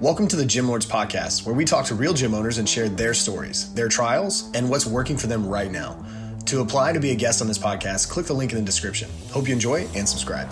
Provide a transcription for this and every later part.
Welcome to the Gym Lords Podcast, where we talk to real gym owners and share their stories, their trials, and what's working for them right now. To apply to be a guest on this podcast, click the link in the description. Hope you enjoy and subscribe.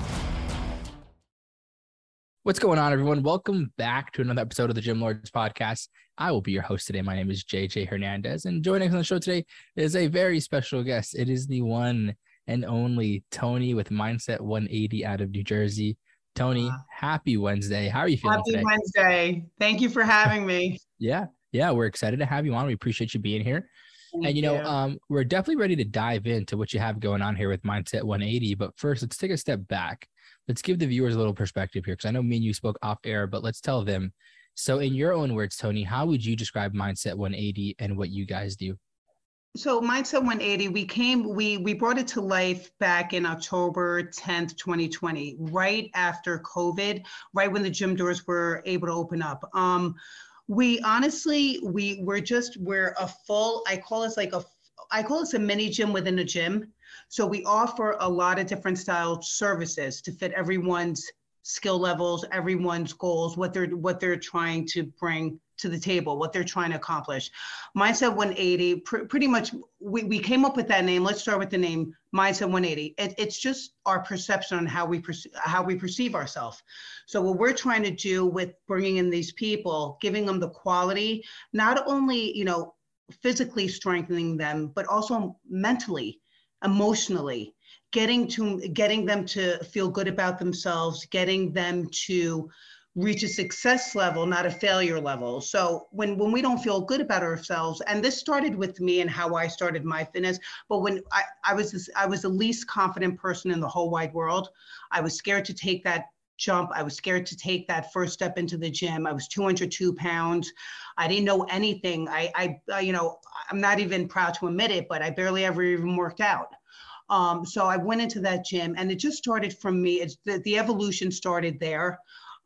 What's going on, everyone? Welcome back to another episode of the Gym Lords Podcast. I will be your host today. My name is JJ Hernandez, and joining us on the show today is a very special guest. It is the one and only Toni with Mindset 180 out of New Jersey. Toni, uh, happy Wednesday. How are you feeling happy today? Wednesday. Thank you for having me. yeah, yeah, we're excited to have you on. We appreciate you being here. Thank and you know, um, we're definitely ready to dive into what you have going on here with Mindset 180. But first, let's take a step back. Let's give the viewers a little perspective here, because I know me and you spoke off air, but let's tell them. So, in your own words, Toni, how would you describe Mindset 180 and what you guys do? So Mindset 180, we came, we we brought it to life back in October 10th, 2020, right after COVID, right when the gym doors were able to open up. Um, we honestly, we we're just we're a full. I call us like a, I call us a mini gym within a gym. So we offer a lot of different style services to fit everyone's skill levels, everyone's goals, what they're what they're trying to bring to the table, what they're trying to accomplish. Mindset 180, pr- pretty much, we, we came up with that name. Let's start with the name Mindset 180. It, it's just our perception on how we perce- how we perceive ourselves. So what we're trying to do with bringing in these people, giving them the quality, not only you know physically strengthening them, but also mentally, emotionally, getting to getting them to feel good about themselves, getting them to reach a success level, not a failure level. So when when we don't feel good about ourselves, and this started with me and how I started my fitness, but when I, I was this, I was the least confident person in the whole wide world. I was scared to take that jump. I was scared to take that first step into the gym. I was 202 pounds. I didn't know anything. I, I, you know, I'm not even proud to admit it, but I barely ever even worked out. Um, so I went into that gym, and it just started from me. It's the, the evolution started there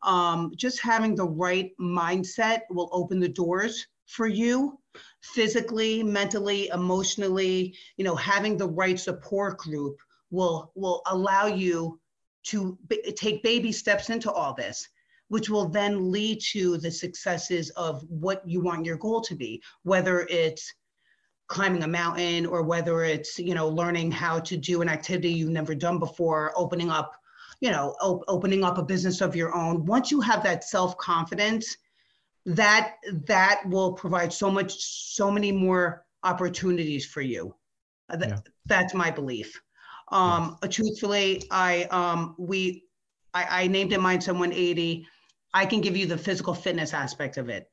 um, just having the right mindset will open the doors for you physically mentally emotionally you know having the right support group will will allow you to b- take baby steps into all this which will then lead to the successes of what you want your goal to be whether it's climbing a mountain or whether it's you know learning how to do an activity you've never done before opening up you know, op- opening up a business of your own. Once you have that self confidence, that that will provide so much, so many more opportunities for you. Uh, yeah. That's my belief. Um, yes. Truthfully, I um, we I, I named it Mindset 180. I can give you the physical fitness aspect of it.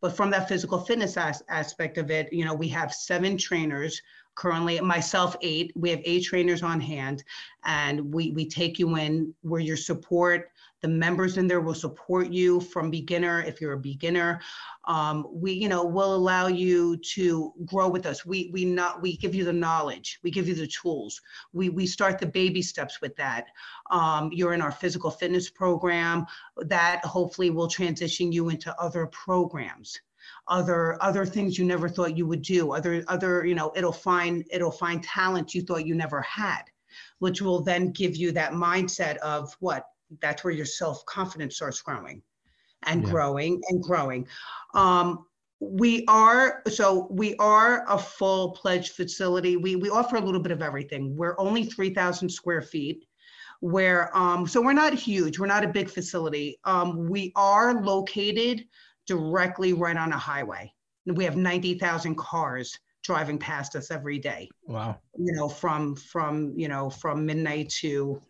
But from that physical fitness as- aspect of it, you know, we have seven trainers currently myself eight we have eight trainers on hand and we we take you in where your support the members in there will support you from beginner if you're a beginner. Um, we you know will allow you to grow with us. We we not we give you the knowledge. We give you the tools. We we start the baby steps with that. Um, you're in our physical fitness program. That hopefully will transition you into other programs other other things you never thought you would do other other you know it'll find it'll find talent you thought you never had which will then give you that mindset of what? That's where your self-confidence starts growing and yeah. growing and growing. Um, we are so we are a full pledge facility. We we offer a little bit of everything. We're only 3000 square feet where um, so we're not huge. We're not a big facility. Um, we are located directly right on a highway. We have 90,000 cars driving past us every day. Wow. You know, from from you know from midnight to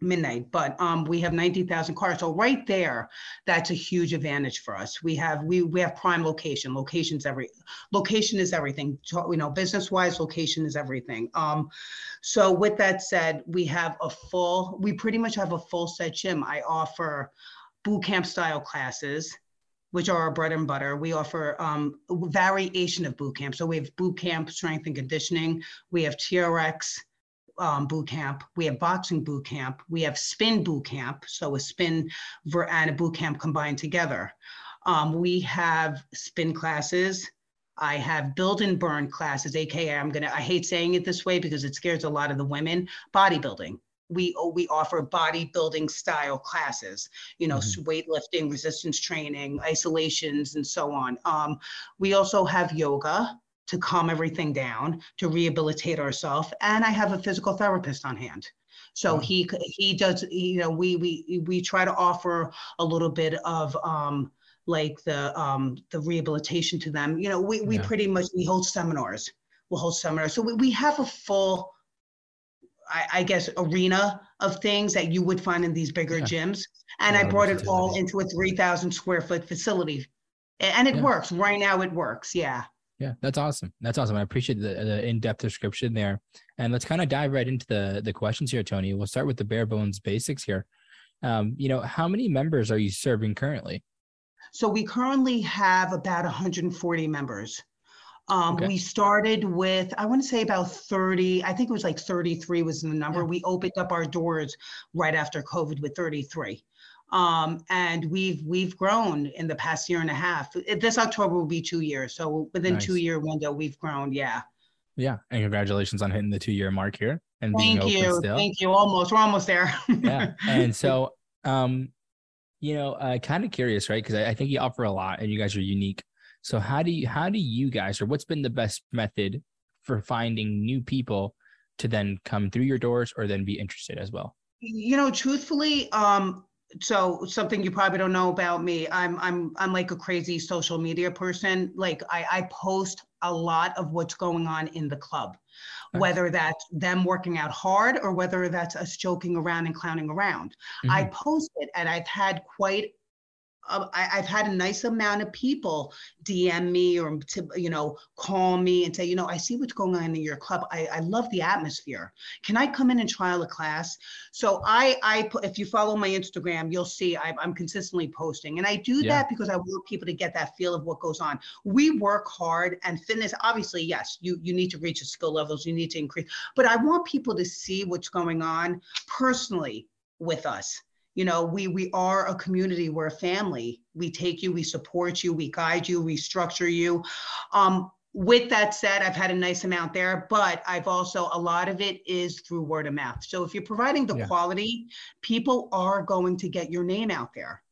midnight. But um, we have 90,000 cars. So right there that's a huge advantage for us. We have we we have prime location. Locations every location is everything. You know business wise location is everything. Um, so with that said we have a full we pretty much have a full set gym. I offer boot camp style classes which are our bread and butter. We offer um, variation of boot camp. So we have boot camp strength and conditioning. We have TRX um, boot camp. We have boxing boot camp. We have spin boot camp. So a spin and a boot camp combined together. Um, we have spin classes. I have build and burn classes, aka I'm gonna. I hate saying it this way because it scares a lot of the women. Bodybuilding we we offer bodybuilding style classes you know mm-hmm. weightlifting resistance training isolations and so on um, we also have yoga to calm everything down to rehabilitate ourselves and i have a physical therapist on hand so wow. he he does you know we we we try to offer a little bit of um like the um the rehabilitation to them you know we we yeah. pretty much we hold seminars we'll hold seminars so we, we have a full I, I, guess, arena of things that you would find in these bigger yeah. gyms. And I brought it all into a 3,000 square foot facility. And it yeah. works. Right now, it works. Yeah. Yeah, that's awesome. That's awesome. I appreciate the, the in-depth description there. And let's kind of dive right into the the questions here, Toni. We'll start with the bare bones basics here. Um, you know, how many members are you serving currently? So we currently have about 140 members. Um, okay. We started with, I want to say about 30, I think it was like 33 was the number. Yeah. We opened up our doors right after COVID with 33. Um, and we've we've grown in the past year and a half. This October will be two years, so within nice. two year window, we've grown. Yeah. Yeah, and congratulations on hitting the two year mark here and thank being you, still. Thank you. Almost, we're almost there. yeah, and so, um, you know, uh, kind of curious, right? Because I, I think you offer a lot, and you guys are unique. So how do you how do you guys or what's been the best method for finding new people to then come through your doors or then be interested as well? You know, truthfully, um, so something you probably don't know about me i'm i'm i'm like a crazy social media person like i i post a lot of what's going on in the club nice. whether that's them working out hard or whether that's us joking around and clowning around mm-hmm. i post it and i've had quite uh, I, have had a nice amount of people DM me or to you know call me and say, you know, I see what's going on in your club. I, I love the atmosphere. Can I come in and trial a class? So I I if you follow my Instagram, you'll see I, am consistently posting, and I do yeah. that because I want people to get that feel of what goes on. We work hard, and fitness obviously yes, you you need to reach the skill levels, you need to increase, but I want people to see what's going on personally with us you know we we are a community we're a family. We take you we support you we guide you we structure you. Um, with that said i've had a nice amount there but i've also a lot of it is through word of mouth. So if you're providing the yeah. quality people are going to get your name out there.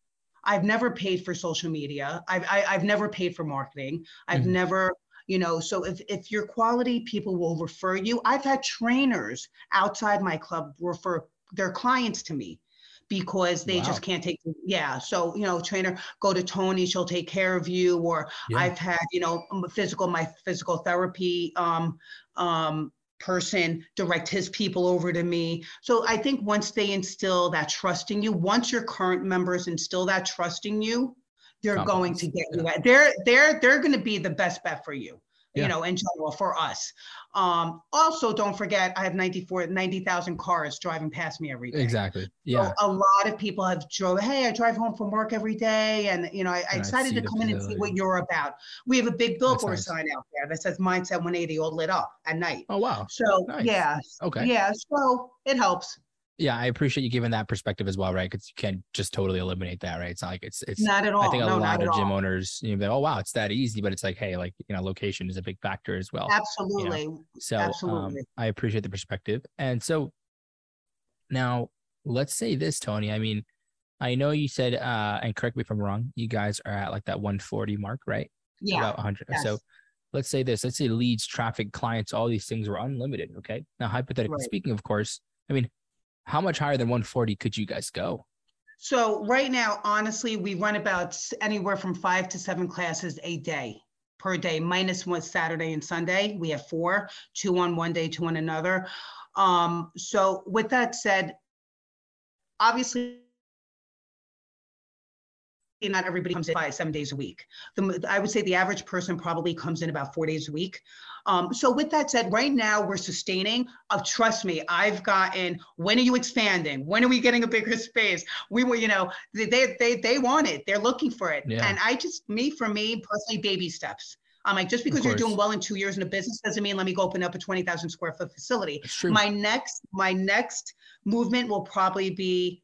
I've never paid for social media. I've I, have i have never paid for marketing. I've mm-hmm. never you know so if, if you're quality people will refer you. I've had trainers outside my club refer their clients to me because they wow. just can't take yeah so you know trainer go to toni she'll take care of you or yeah. i've had you know physical my physical therapy um um person direct his people over to me so i think once they instill that trust in you once your current members instill that trust in you they're going to get you they're they're they're going to be the best bet for you yeah. you know, in general for us. Um, also, don't forget, I have 94, 90,000 cars driving past me every day. Exactly. Yeah. So a lot of people have drove, hey, I drive home from work every day. And, you know, I, I excited to come in and see what you're about. We have a big billboard nice. sign out there that says Mindset 180 all lit up at night. Oh, wow. So, nice. yeah. Okay. Yeah. So it helps yeah, I appreciate you giving that perspective as well, right? Because you can't just totally eliminate that, right? It's not like it's it's not at all. I think a no, lot of gym all. owners, you know, oh wow, it's that easy, but it's like, hey, like you know, location is a big factor as well. Absolutely. You know? So um, Absolutely. Um, I appreciate the perspective, and so now let's say this, Toni. I mean, I know you said, uh, and correct me if I'm wrong, you guys are at like that 140 mark, right? Yeah. About 100. Yes. So let's say this. Let's say leads, traffic, clients, all these things were unlimited. Okay. Now, hypothetically right. speaking, of course, I mean, how much higher than 140 could you guys go? So right now, honestly, we run about anywhere from five to seven classes a day per day, minus one Saturday and Sunday. We have four, two on one day, two on another. Um, so with that said, obviously not everybody comes in five, seven days a week. The, I would say the average person probably comes in about four days a week. Um, so with that said, right now we're sustaining. Uh, trust me, I've gotten. When are you expanding? When are we getting a bigger space? We were, you know, they they they want it. They're looking for it. Yeah. And I just me for me personally, baby steps. I'm like, just because you're doing well in two years in a business doesn't mean let me go open up a 20,000 square foot facility. My next, my next movement will probably be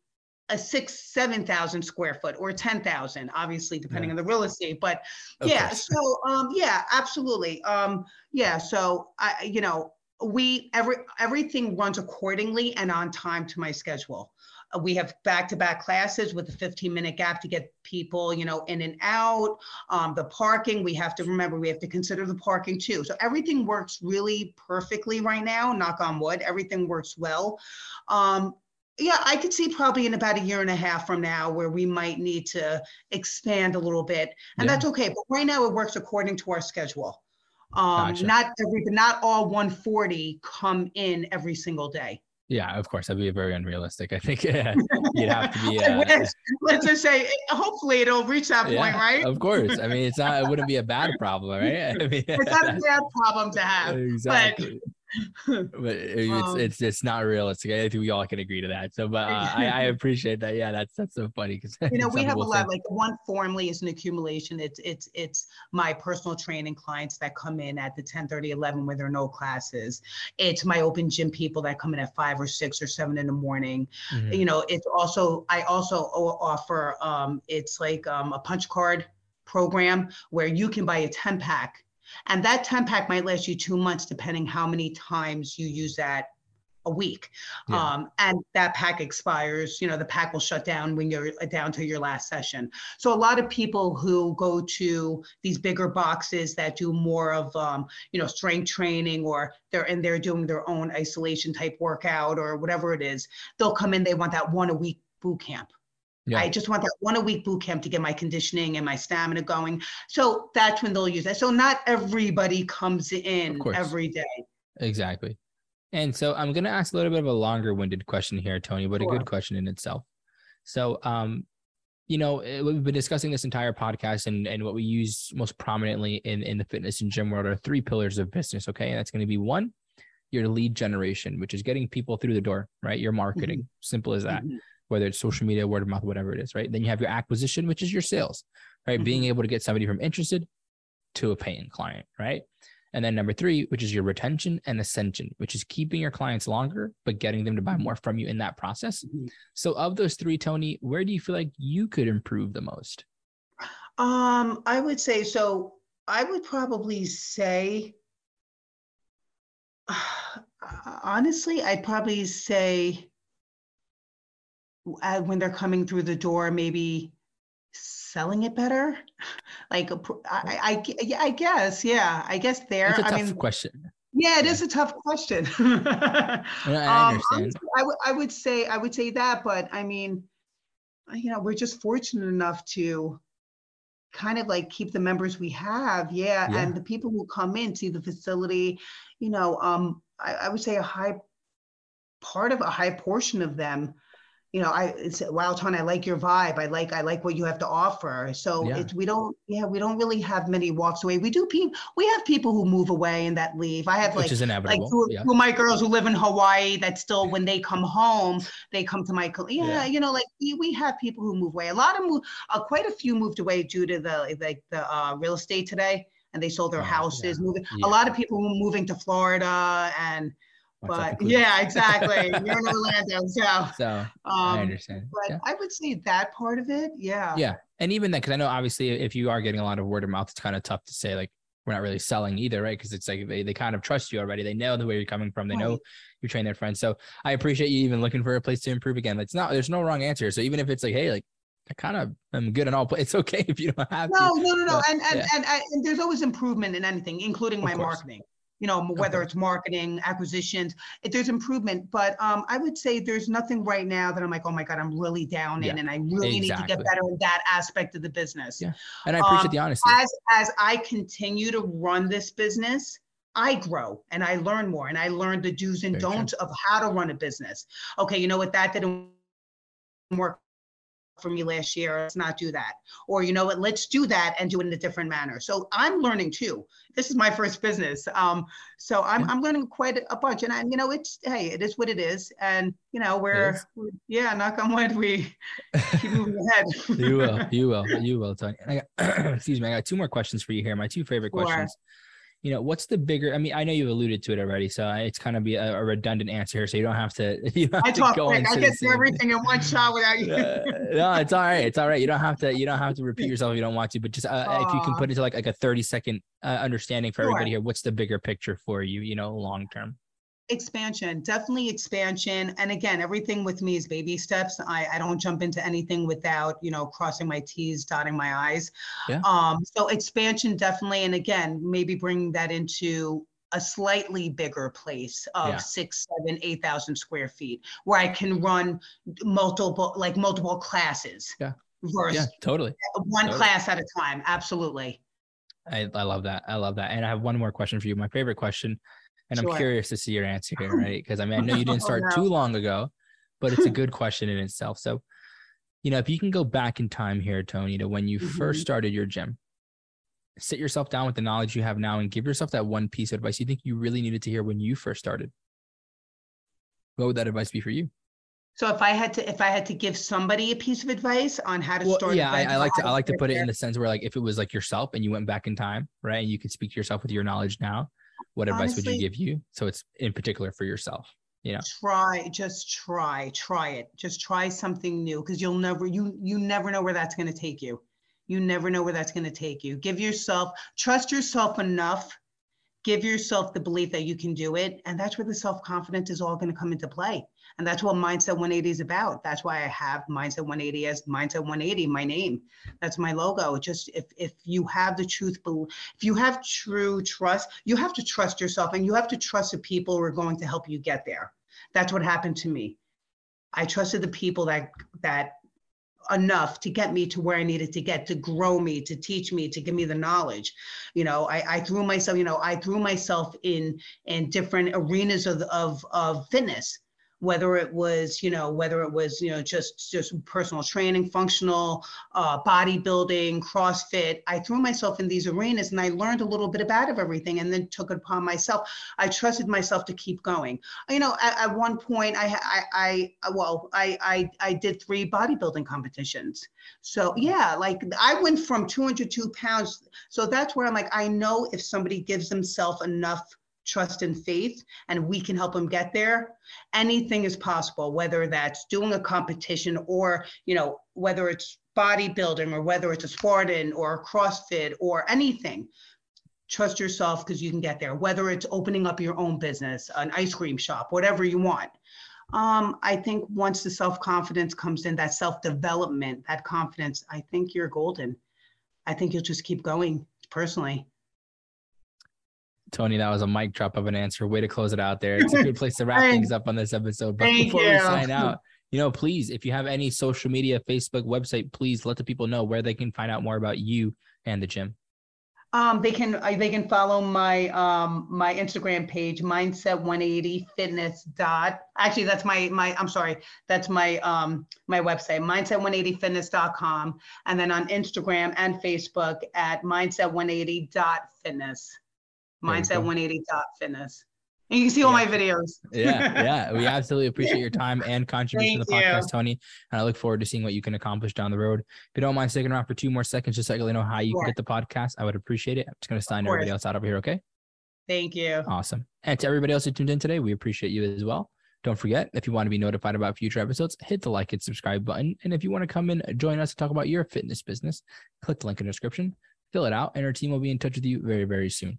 a six, seven thousand square foot or ten thousand, obviously depending yeah. on the real estate. But yeah, so um, yeah, absolutely. Um, yeah, so I, you know, we every everything runs accordingly and on time to my schedule uh, we have back-to-back classes with a 15 minute gap to get people you know in and out um, the parking we have to remember we have to consider the parking too so everything works really perfectly right now knock on wood everything works well um, yeah i could see probably in about a year and a half from now where we might need to expand a little bit and yeah. that's okay but right now it works according to our schedule um, gotcha. not every not all 140 come in every single day yeah, of course, that'd be very unrealistic. I think yeah, you'd have to be. Uh, let's just say, hopefully, it'll reach that yeah, point, right? Of course. I mean, it's not. It wouldn't be a bad problem, right? I mean, it's not a bad problem to have. Exactly. But but it's, um, it's it's not realistic. I think we all can agree to that. So, but uh, I, I appreciate that. Yeah, that's that's so funny because you know we have a lot. Like one formally is an accumulation. It's it's it's my personal training clients that come in at the 10, 30, 11 where there are no classes. It's my open gym people that come in at five or six or seven in the morning. Mm-hmm. You know, it's also I also offer um it's like um a punch card program where you can buy a 10 pack and that 10 pack might last you two months, depending how many times you use that a week. Yeah. Um, and that pack expires, you know, the pack will shut down when you're uh, down to your last session. So a lot of people who go to these bigger boxes that do more of, um, you know, strength training or they're in they're doing their own isolation type workout or whatever it is, they'll come in, they want that one a week boot camp. Yeah. I just want that one a week boot camp to get my conditioning and my stamina going. So that's when they'll use that. So not everybody comes in every day. Exactly. And so I'm going to ask a little bit of a longer winded question here, Toni, but sure. a good question in itself. So, um, you know, eh, we've been discussing this entire podcast and, and what we use most prominently in, in the fitness and gym world are three pillars of business. Okay. And that's going to be one, your lead generation, which is getting people through the door, right? Your marketing, mm-hmm. simple as that. Mm-hmm whether it's social media, word of mouth, whatever it is, right? Then you have your acquisition, which is your sales, right? Mm-hmm. Being able to get somebody from interested to a paying client, right? And then number three, which is your retention and ascension, which is keeping your clients longer, but getting them to buy more from you in that process. Mm-hmm. So, of those three, Toni, where do you feel like you could improve the most? Um, I would say so. I would probably say, honestly, I'd probably say uh, when they're coming through the door, maybe selling it better? like, I, I, yeah, I guess, yeah, I guess there. It's a I tough mean, question. Yeah, it is a tough question. I um, understand. Um, I, w- I would say I would say that, but I mean, you know, we're just fortunate enough to kind of like keep the members we have, yeah, yeah. and the people who come in see the facility. You know, um, I, I would say a high part of a high portion of them you know, I it's wow, Toni, I like your vibe. I like I like what you have to offer. So yeah. it's we don't yeah we don't really have many walks away. We do people we have people who move away and that leave. I have like like two, yeah. two, of my girls who live in Hawaii that still when they come home they come to my yeah, yeah. you know like we, we have people who move away. A lot of move uh, quite a few moved away due to the like the uh, real estate today and they sold their oh, houses. Moving a lot of people moving to Florida and but yeah, exactly. You're in Orlando, so so um, I understand. But yeah. I would say that part of it, yeah. Yeah, and even that, because I know obviously if you are getting a lot of word of mouth, it's kind of tough to say like we're not really selling either, right? Because it's like they, they kind of trust you already. They know the way you're coming from. They right. know you train their friends. So I appreciate you even looking for a place to improve again. It's not there's no wrong answer. So even if it's like, hey, like I kind of am good in all places. It's okay if you don't have no, to. No, no, no, and, and, yeah. and, and, and, there's always improvement in anything, including my marketing you know, whether okay. it's marketing, acquisitions, it, there's improvement. But um, I would say there's nothing right now that I'm like, oh my God, I'm really down yeah, in and I really exactly. need to get better in that aspect of the business. Yeah. And I appreciate um, the honesty. As, as I continue to run this business, I grow and I learn more and I learn the do's and Very don'ts true. of how to run a business. Okay, you know what, that didn't work for me last year. Let's not do that. Or, you know what, let's do that and do it in a different manner. So I'm learning too. This is my first business. Um, so I'm, I'm learning quite a bunch. And I, you know, it's, hey, it is what it is. And, you know, we're, we're yeah, knock on wood, we keep moving ahead. you will, you will, you will, Toni. I got, excuse me, I got two more questions for you here. My two favorite sure. questions you know, what's the bigger? I mean, I know you've alluded to it already, so it's kind of be a, a redundant answer here, so you don't have to. You don't have I to talk quick. I get everything in one shot without you. uh, no, it's all right. It's all right. You don't have to. You don't have to repeat yourself if you don't want to. But just uh, if you can put it to like like a thirty second uh, understanding for sure. everybody here, what's the bigger picture for you? You know, long term. Expansion definitely expansion and again everything with me is baby steps i i don't jump into anything without you know crossing my t's dotting my i's yeah. um so expansion definitely and again maybe bringing that into a slightly bigger place of yeah. six, seven, eight thousand square feet, where I can run multiple, like multiple classes. Yeah. Versus yeah, totally. One totally. class at a time. Absolutely. I, I love that. I love that. And I have one more question for you. My favorite question, and sure. I'm curious to see your answer here, right? Because I mean, I know you didn't start oh, no. too long ago, but it's a good question in itself. So, you know, if you can go back in time here, Toni, to when you mm-hmm. first started your gym, sit yourself down with the knowledge you have now and give yourself that one piece of advice you think you really needed to hear when you first started. What would that advice be for you? So if I had to, if I had to give somebody a piece of advice on how to well, start, yeah, I, I, like to, I like to put it in the sense where like if it was like yourself and you went back in time, right, and you could speak to yourself with your knowledge now, what Honestly, advice would you give you? So it's in particular for yourself. You know, try, just try, try it, just try something new because you'll never, you you never know where that's going to take you. You never know where that's going to take you. Give yourself, trust yourself enough give yourself the belief that you can do it and that's where the self-confidence is all going to come into play and that's what Mindset 180 is about. That's why I have Mindset 180 as Mindset 180, my name. That's my logo. Just if if you have the truth, if you have true trust, you have to trust yourself and you have to trust the people who are going to help you get there. That's what happened to me. I trusted the people that that enough to get me to where I needed to get, to grow me, to teach me, to give me the knowledge. You know, I, I threw myself, you know, I threw myself in in different arenas of, of, of fitness whether it was you know whether it was you know just just personal training functional uh, bodybuilding crossfit. I threw myself in these arenas and i learned a little bit about of everything and then took it upon myself. I trusted myself to keep going. You know at, at one point I, I i well i i i did three bodybuilding competitions. So yeah like i went from 202 pounds. So that's where i'm like i know if somebody gives themselves enough trust and faith and we can help them get there. Anything is possible whether that's doing a competition or you know whether it's bodybuilding or whether it's a spartan or a crossfit or anything. Trust yourself because you can get there whether it's opening up your own business an ice cream shop whatever you want. Um, i think once the self-confidence comes in that self-development that confidence i think you're golden. I think you'll just keep going personally Toni, that was a mic drop of an answer. Way to close it out there. It's a good place to wrap things up on this episode. But Thank before you. we sign out, you know, please, if you have any social media, Facebook, website, please let the people know where they can find out more about you and the gym. Um, they can uh, they can follow my um, my Instagram page, Mindset 180 Fitness dot. Actually, that's my my I'm sorry, that's my um, my website, Mindset180Fitness.com, and then on Instagram and Facebook at Mindset 180 dot Fitness mindset 180 fitness. And you can see all my videos. Yeah yeah. We absolutely appreciate your time and contribution to the podcast you. toni and i look forward to seeing what you can accomplish down the road. If you don't mind sticking around for two more seconds just so i can know how you can get the podcast i would appreciate it. I'm just going to sign everybody else out over here okay? Thank you. Awesome. And to everybody else who tuned in today we appreciate you as well. Don't forget, if you want to be notified about future episodes, hit the like and subscribe button. And if you want to come in, join us to talk about your fitness business, click the link in the description, fill it out, and our team will be in touch with you very, very soon.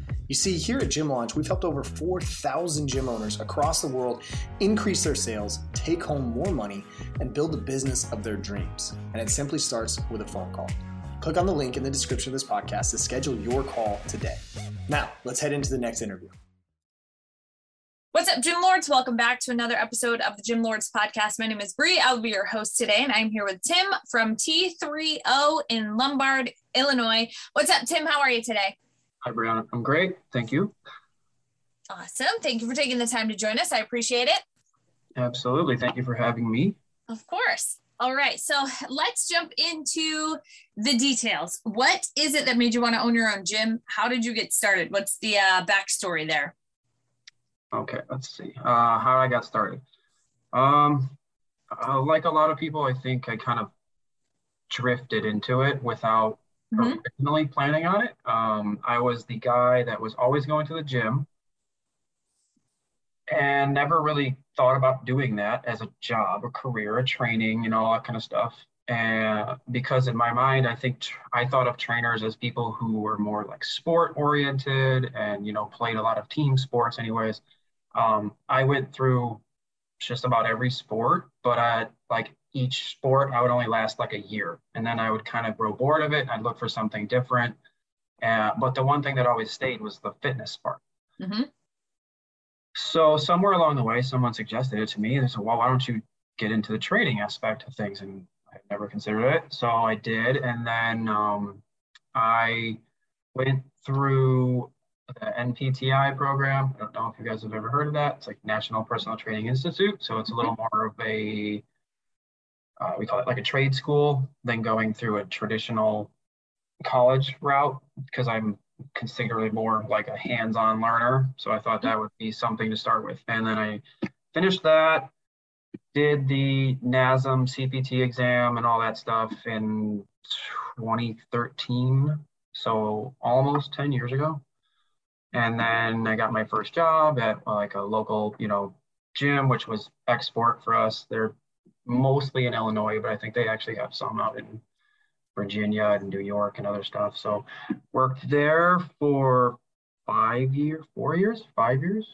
You see, here at Gym Launch, we've helped over 4,000 gym owners across the world increase their sales, take home more money, and build the business of their dreams. And it simply starts with a phone call. Click on the link in the description of this podcast to schedule your call today. Now, let's head into the next interview. What's up, Gym Lords? Welcome back to another episode of the Gym Lords podcast. My name is Bree. I'll be your host today, and I'm here with Tim from T3O in Lombard, Illinois. What's up, Tim? How are you today? Hi, Brianna. I'm great. Thank you. Awesome. Thank you for taking the time to join us. I appreciate it. Absolutely. Thank you for having me. Of course. All right. So let's jump into the details. What is it that made you want to own your own gym? How did you get started? What's the uh, backstory there? Okay. Let's see. Uh, how I got started. Um, Uh, like a lot of people, I think I kind of drifted into it without mm-hmm. originally planning on it. Um, I was the guy that was always going to the gym and never really thought about doing that as a job, a career, a training, you know, all that kind of stuff. And because in my mind, I think tr- I thought of trainers as people who were more like sport oriented and, you know, played a lot of team sports, anyways. Um, I went through just about every sport, but I like each sport, I would only last like a year. And then I would kind of grow bored of it I'd look for something different. Uh, but the one thing that always stayed was the fitness part. Mm-hmm. So somewhere along the way, someone suggested it to me. They said, well, why don't you get into the training aspect of things? And I never considered it. So I did. And then um, I went through the NPTI program. I don't know if you guys have ever heard of that. It's like National Personal Training Institute. So it's a little more of a, uh, we call it like a trade school than going through a traditional college route because I'm considerably more like a hands-on learner. So I thought that would be something to start with. And then I finished that, did the NASM CPT exam and all that stuff in 2013. So almost 10 years ago. And then I got my first job at like a local, you know, gym, which was XSport Fitness. They're mostly in Illinois, but I think they actually have some out in Virginia and New York and other stuff. So worked there for five years, four years, five years.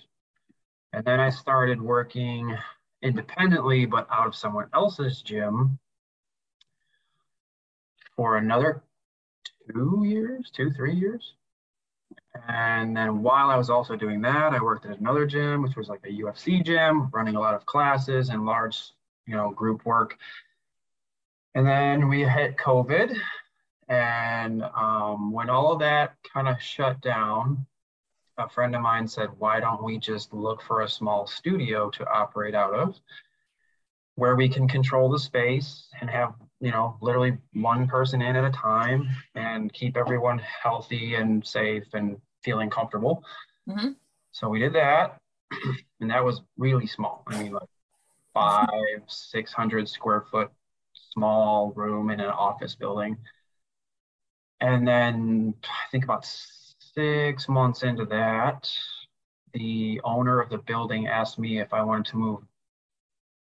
And then I started working independently, but out of someone else's gym for another two years, two, three years. And then while I was also doing that, I worked at another gym, which was like a UFC gym, running a lot of classes and large, you know, group work. And then we hit COVID. And um, when all of that kind of shut down, a friend of mine said, Why don't we just look for a small studio to operate out of where we can control the space and have, you know, literally one person in at a time and keep everyone healthy and safe and feeling comfortable. Mm-hmm. So we did that. And that was really small. I mean, like five, 600 square foot small room in an office building. And then I think about six months into that, the owner of the building asked me if I wanted to move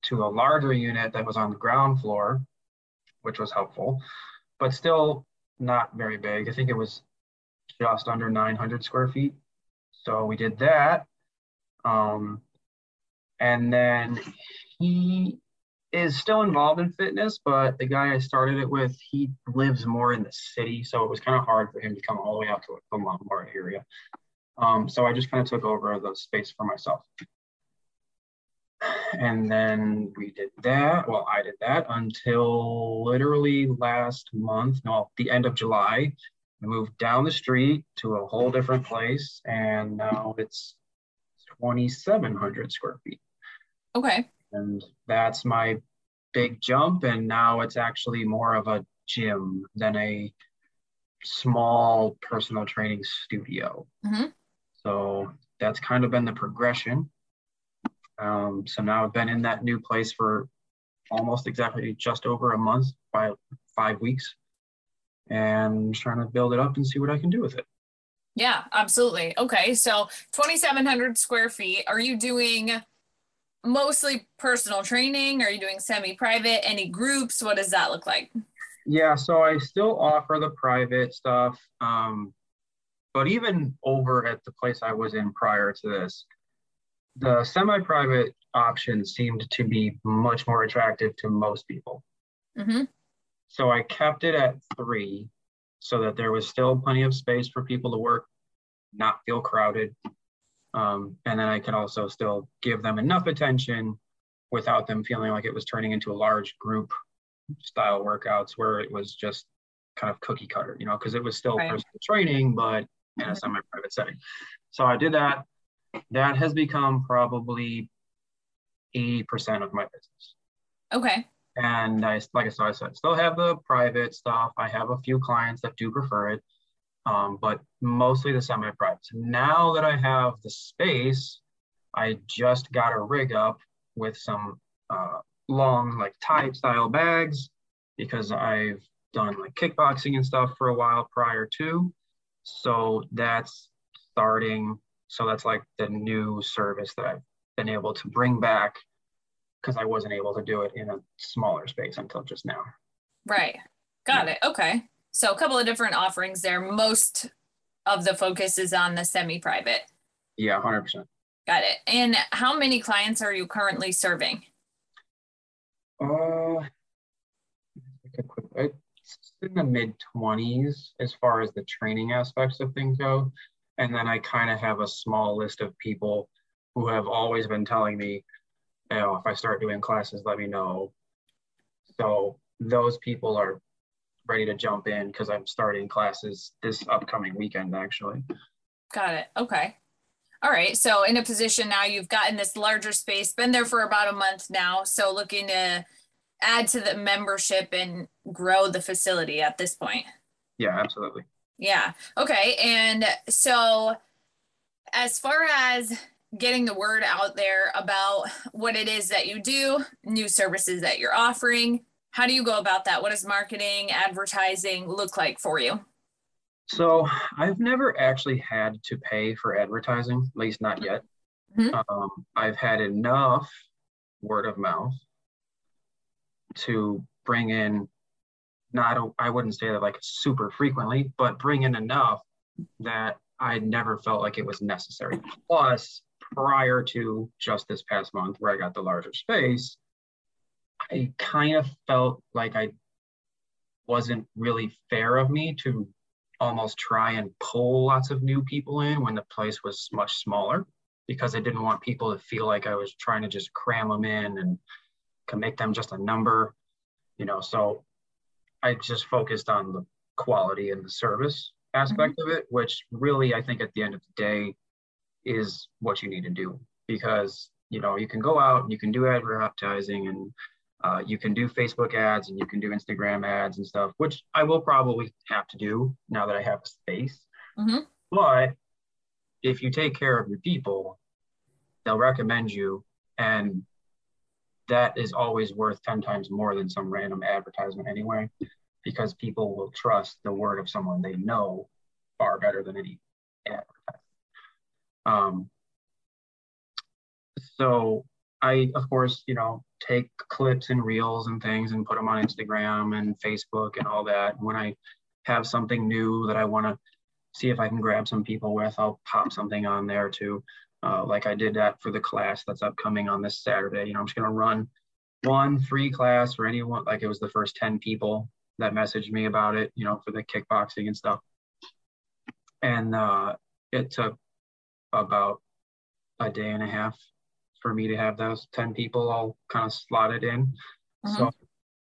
to a larger unit that was on the ground floor, which was helpful, but still not very big. I think it was just under 900 square feet. So we did that. Um, and then he is still involved in fitness, but the guy I started it with, he lives more in the city, so it was kind of hard for him to come all the way out to the Lombard area. Um, so I just kind of took over the space for myself. And then we did that. Well, I did that until literally last month, no, the end of July. I moved down the street to a whole different place, and now it's 2,700 square feet. Okay. And that's my big jump. And now it's actually more of a gym than a small personal training studio. Mm-hmm. So that's kind of been the progression. Um, so now I've been in that new place for almost exactly just over a month, by five weeks, and trying to build it up and see what I can do with it. Yeah, absolutely. Okay, so 2,700 square feet. Are you doing mostly personal training? Are you doing semi-private? Any groups? What does that look like? Yeah, so I still offer the private stuff. Um, but even over at the place I was in prior to this, the semi-private option seemed to be much more attractive to most people. Mm-hmm. So I kept it at three so that there was still plenty of space for people to work, not feel crowded, um, and then I could also still give them enough attention without them feeling like it was turning into a large group style workouts where it was just kind of cookie cutter, you know, because it was still right. personal training, but in a semi private setting. So I did that. That has become probably 80% of my business. Okay. And I, like I said, I still have the private stuff. I have a few clients that do prefer it um, but mostly the semi-privates. Now that I have the space, I just got a rig up with some uh, long like Thai style bags because I've done like kickboxing and stuff for a while prior to. So that's starting. So that's like the new service that I've been able to bring back because I wasn't able to do it in a smaller space until just now. Right. Got it. Okay. So a couple of different offerings there. Most of the focus is on the semi-private. Yeah, 100%. Got it. And how many clients are you currently serving? Uh, it's in the mid 20s as far as the training aspects of things go. And then I kind of have a small list of people who have always been telling me, you know, if I start doing classes, let me know. So those people are ready to jump in because I'm starting classes this upcoming weekend, actually. Got it. Okay. All right. So in a position now, you've gotten this larger space, been there for about a month now. So looking to add to the membership and grow the facility at this point. Yeah, absolutely. Yeah. Okay. And so as far as getting the word out there about what it is that you do, new services that you're offering, how do you go about that? What does marketing, advertising look like for you? So I've never actually had to pay for advertising, at least not yet. Mm-hmm. Um, I've had enough word of mouth to bring in not I wouldn't say that like super frequently, but bring in enough that I never felt like it was necessary. Plus, prior to just this past month where I got the larger space, I kind of felt like I wasn't really fair of me to almost try and pull lots of new people in when the place was much smaller because I didn't want people to feel like I was trying to just cram them in and can make them just a number, you know. So I just focused on the quality and the service aspect mm-hmm. of it, which really I think at the end of the day is what you need to do because you know you can go out and you can do advertising and uh, you can do Facebook ads and you can do Instagram ads and stuff, which I will probably have to do now that I have a space. Mm-hmm. But if you take care of your people, they'll recommend you. And that is always worth 10 times more than some random advertisement anyway, because people will trust the word of someone they know far better than any advertisement. Um, so I, of course, you know, take clips and reels and things and put them on Instagram and Facebook and all that. When I have something new that I want to see if I can grab some people with, I'll pop something on there too. Uh, like I did that for the class that's upcoming on this Saturday. You know, I'm just going to run one free class for anyone. Like it was the first 10 people that messaged me about it, you know, for the kickboxing and stuff. And uh, it took about a day and a half for me to have those 10 people all kind of slotted in. Mm-hmm. So,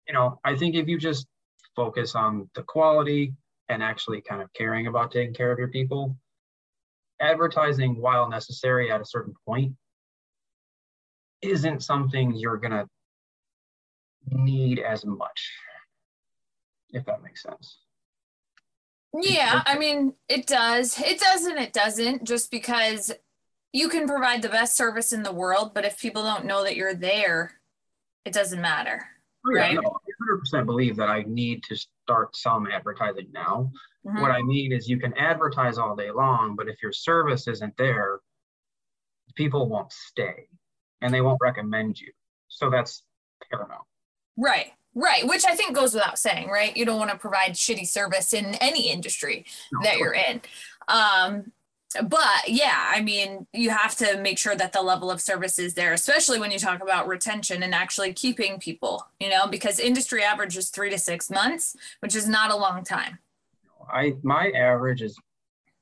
you know, I think if you just focus on the quality and actually kind of caring about taking care of your people, advertising, while necessary at a certain point, isn't something you're going to need as much, if that makes sense. Yeah, I mean, it does. It does and it doesn't, just because you can provide the best service in the world, but if people don't know that you're there, it doesn't matter. Oh, yeah, right? No, I 100% believe that I need to start some advertising now. Mm-hmm. What I mean is, you can advertise all day long, but if your service isn't there, people won't stay and they won't recommend you. So that's paramount. Right. Right, which I think goes without saying, right? You don't want to provide shitty service in any industry no, that you're in. Um, but yeah, I mean, you have to make sure that the level of service is there, especially when you talk about retention and actually keeping people, you know, because industry average is three to six months, which is not a long time. I my average is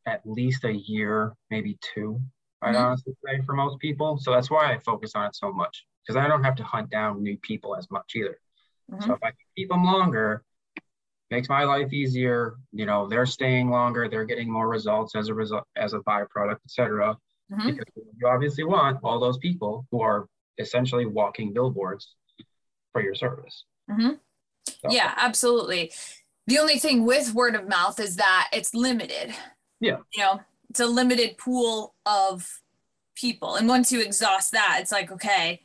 at least a year, maybe two. I'd mm-hmm. honestly say for most people. So that's why I focus on it so much because I don't have to hunt down new people as much either. Mm-hmm. So if I keep them longer, makes my life easier. You know, they're staying longer, they're getting more results as a result as a byproduct, etc. Mm-hmm. Because you obviously want all those people who are essentially walking billboards for your service. Mm-hmm. So. Yeah, absolutely. The only thing with word of mouth is that it's limited. Yeah. You know, it's a limited pool of people. And once you exhaust that, it's like, okay,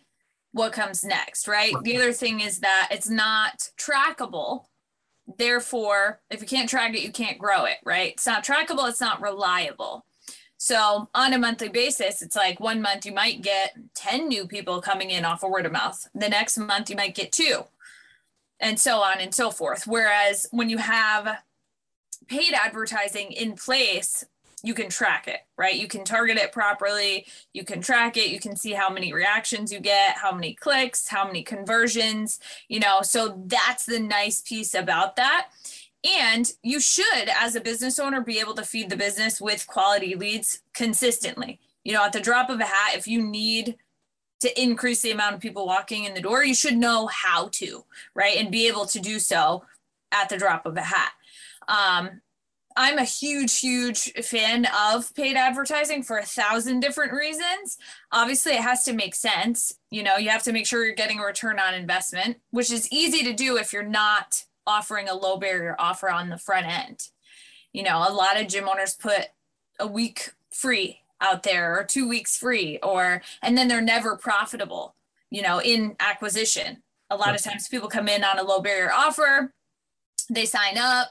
what comes next, right? The other thing is that it's not trackable. Therefore, if you can't track it, you can't grow it, right? It's not trackable, it's not reliable. So on a monthly basis, it's like one month you might get 10 new people coming in off of word of mouth. The next month you might get two, and so on and so forth. Whereas when you have paid advertising in place, you can track it, right? You can target it properly, you can track it, you can see how many reactions you get, how many clicks, how many conversions, you know. So that's the nice piece about that. And you should, as a business owner, be able to feed the business with quality leads consistently. You know, at the drop of a hat, if you need to increase the amount of people walking in the door, you should know how to, right? And be able to do so at the drop of a hat. Um, I'm a huge, huge fan of paid advertising for a thousand different reasons. Obviously, it has to make sense. You know, you have to make sure you're getting a return on investment, which is easy to do if you're not offering a low barrier offer on the front end. You know, a lot of gym owners put a week free out there or two weeks free or and then they're never profitable, you know, in acquisition. A lot of times people come in on a low barrier offer, they sign up,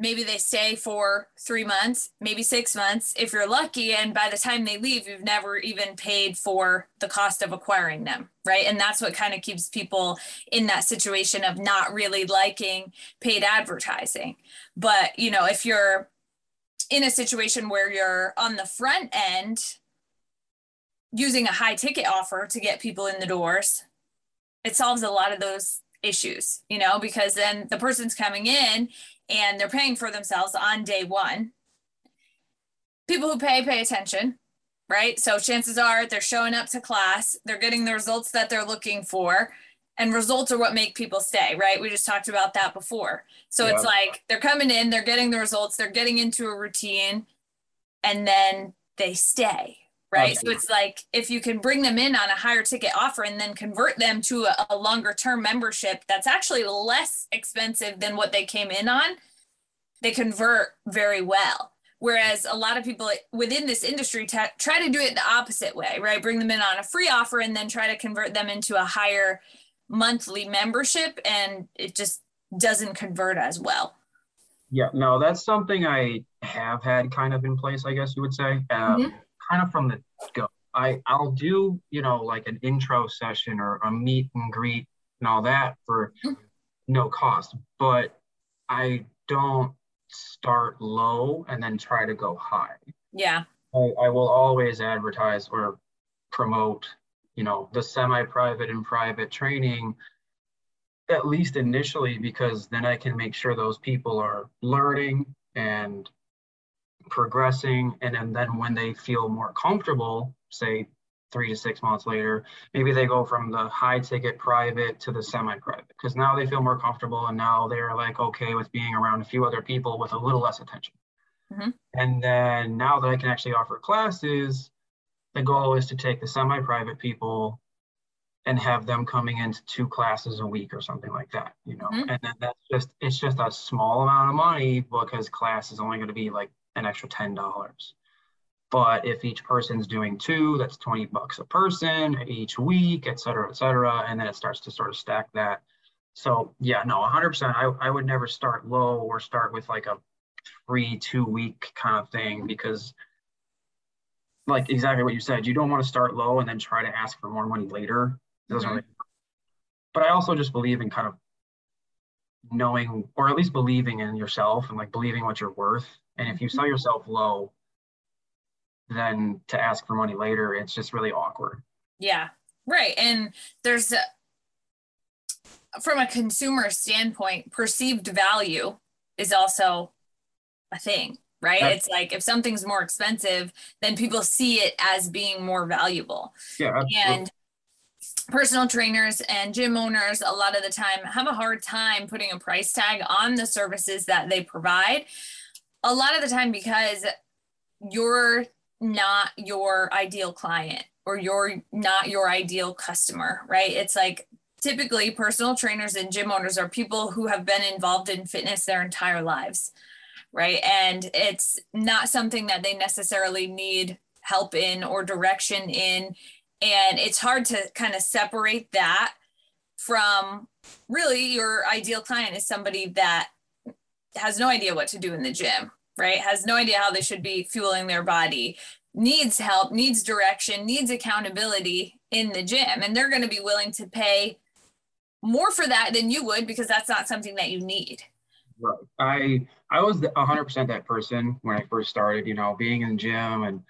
maybe they stay for three months, maybe six months if you're lucky. And by the time they leave, you've never even paid for the cost of acquiring them, right? And that's what kind of keeps people in that situation of not really liking paid advertising. But, you know, if you're in a situation where you're on the front end using a high ticket offer to get people in the doors, it solves a lot of those issues, you know, because then the person's coming in and they're paying for themselves on day one. People who pay pay attention, right? So chances are they're showing up to class, they're getting the results that they're looking for, and results are what make people stay, right? We just talked about that before. So yeah. it's like they're coming in, they're getting the results, they're getting into a routine, and then they stay, right? So it's like if you can bring them in on a higher ticket offer and then convert them to a, a longer term membership that's actually less expensive than what they came in on, they convert very well. Whereas a lot of people within this industry t- try to do it the opposite way, right? Bring them in on a free offer and then try to convert them into a higher monthly membership, and it just doesn't convert as well. Yeah, no, that's something I have had kind of in place, I guess you would say. Um, mm-hmm kind of from the go. I I'll do you know like an intro session or a meet and greet and all that for mm-hmm. no cost, but I don't start low and then try to go high. Yeah. I, I will always advertise or promote, you know, the semi-private and private training at least initially because then I can make sure those people are learning and progressing and then, then when they feel more comfortable say three to six months later maybe they go from the high ticket private to the semi-private because now they feel more comfortable and now they're like okay with being around a few other people with a little less attention mm-hmm. and then now that i can actually offer classes the goal is to take the semi-private people and have them coming into two classes a week or something like that you know mm-hmm. and then that's just it's just a small amount of money because class is only going to be like an extra $10. But if each person's doing two, that's 20 bucks a person each week, et cetera, et cetera. And then it starts to sort of stack that. So yeah, no, 100%. I, I would never start low or start with like a free two week kind of thing because like exactly what you said, you don't want to start low and then try to ask for more money later. It doesn't mm-hmm. really, but I also just believe in kind of knowing or at least believing in yourself and like believing what you're worth and if you sell yourself low, then to ask for money later, it's just really awkward. Yeah, right. And there's, a, from a consumer standpoint, perceived value is also a thing, right? That's, it's like if something's more expensive, then people see it as being more valuable. Yeah. Absolutely. And personal trainers and gym owners a lot of the time have a hard time putting a price tag on the services that they provide a lot of the time because you're not your ideal client or you're not your ideal customer, right? It's like typically personal trainers and gym owners are people who have been involved in fitness their entire lives, right? And it's not something that they necessarily need help in or direction in And it's hard to kind of separate that from really your ideal client is somebody that has no idea what to do in the gym, right? Has no idea how they should be fueling their body, needs help, needs direction, needs accountability in the gym. And they're going to be willing to pay more for that than you would because that's not something that you need. Right. I I was 100% that person when I first started, you know, being in the gym and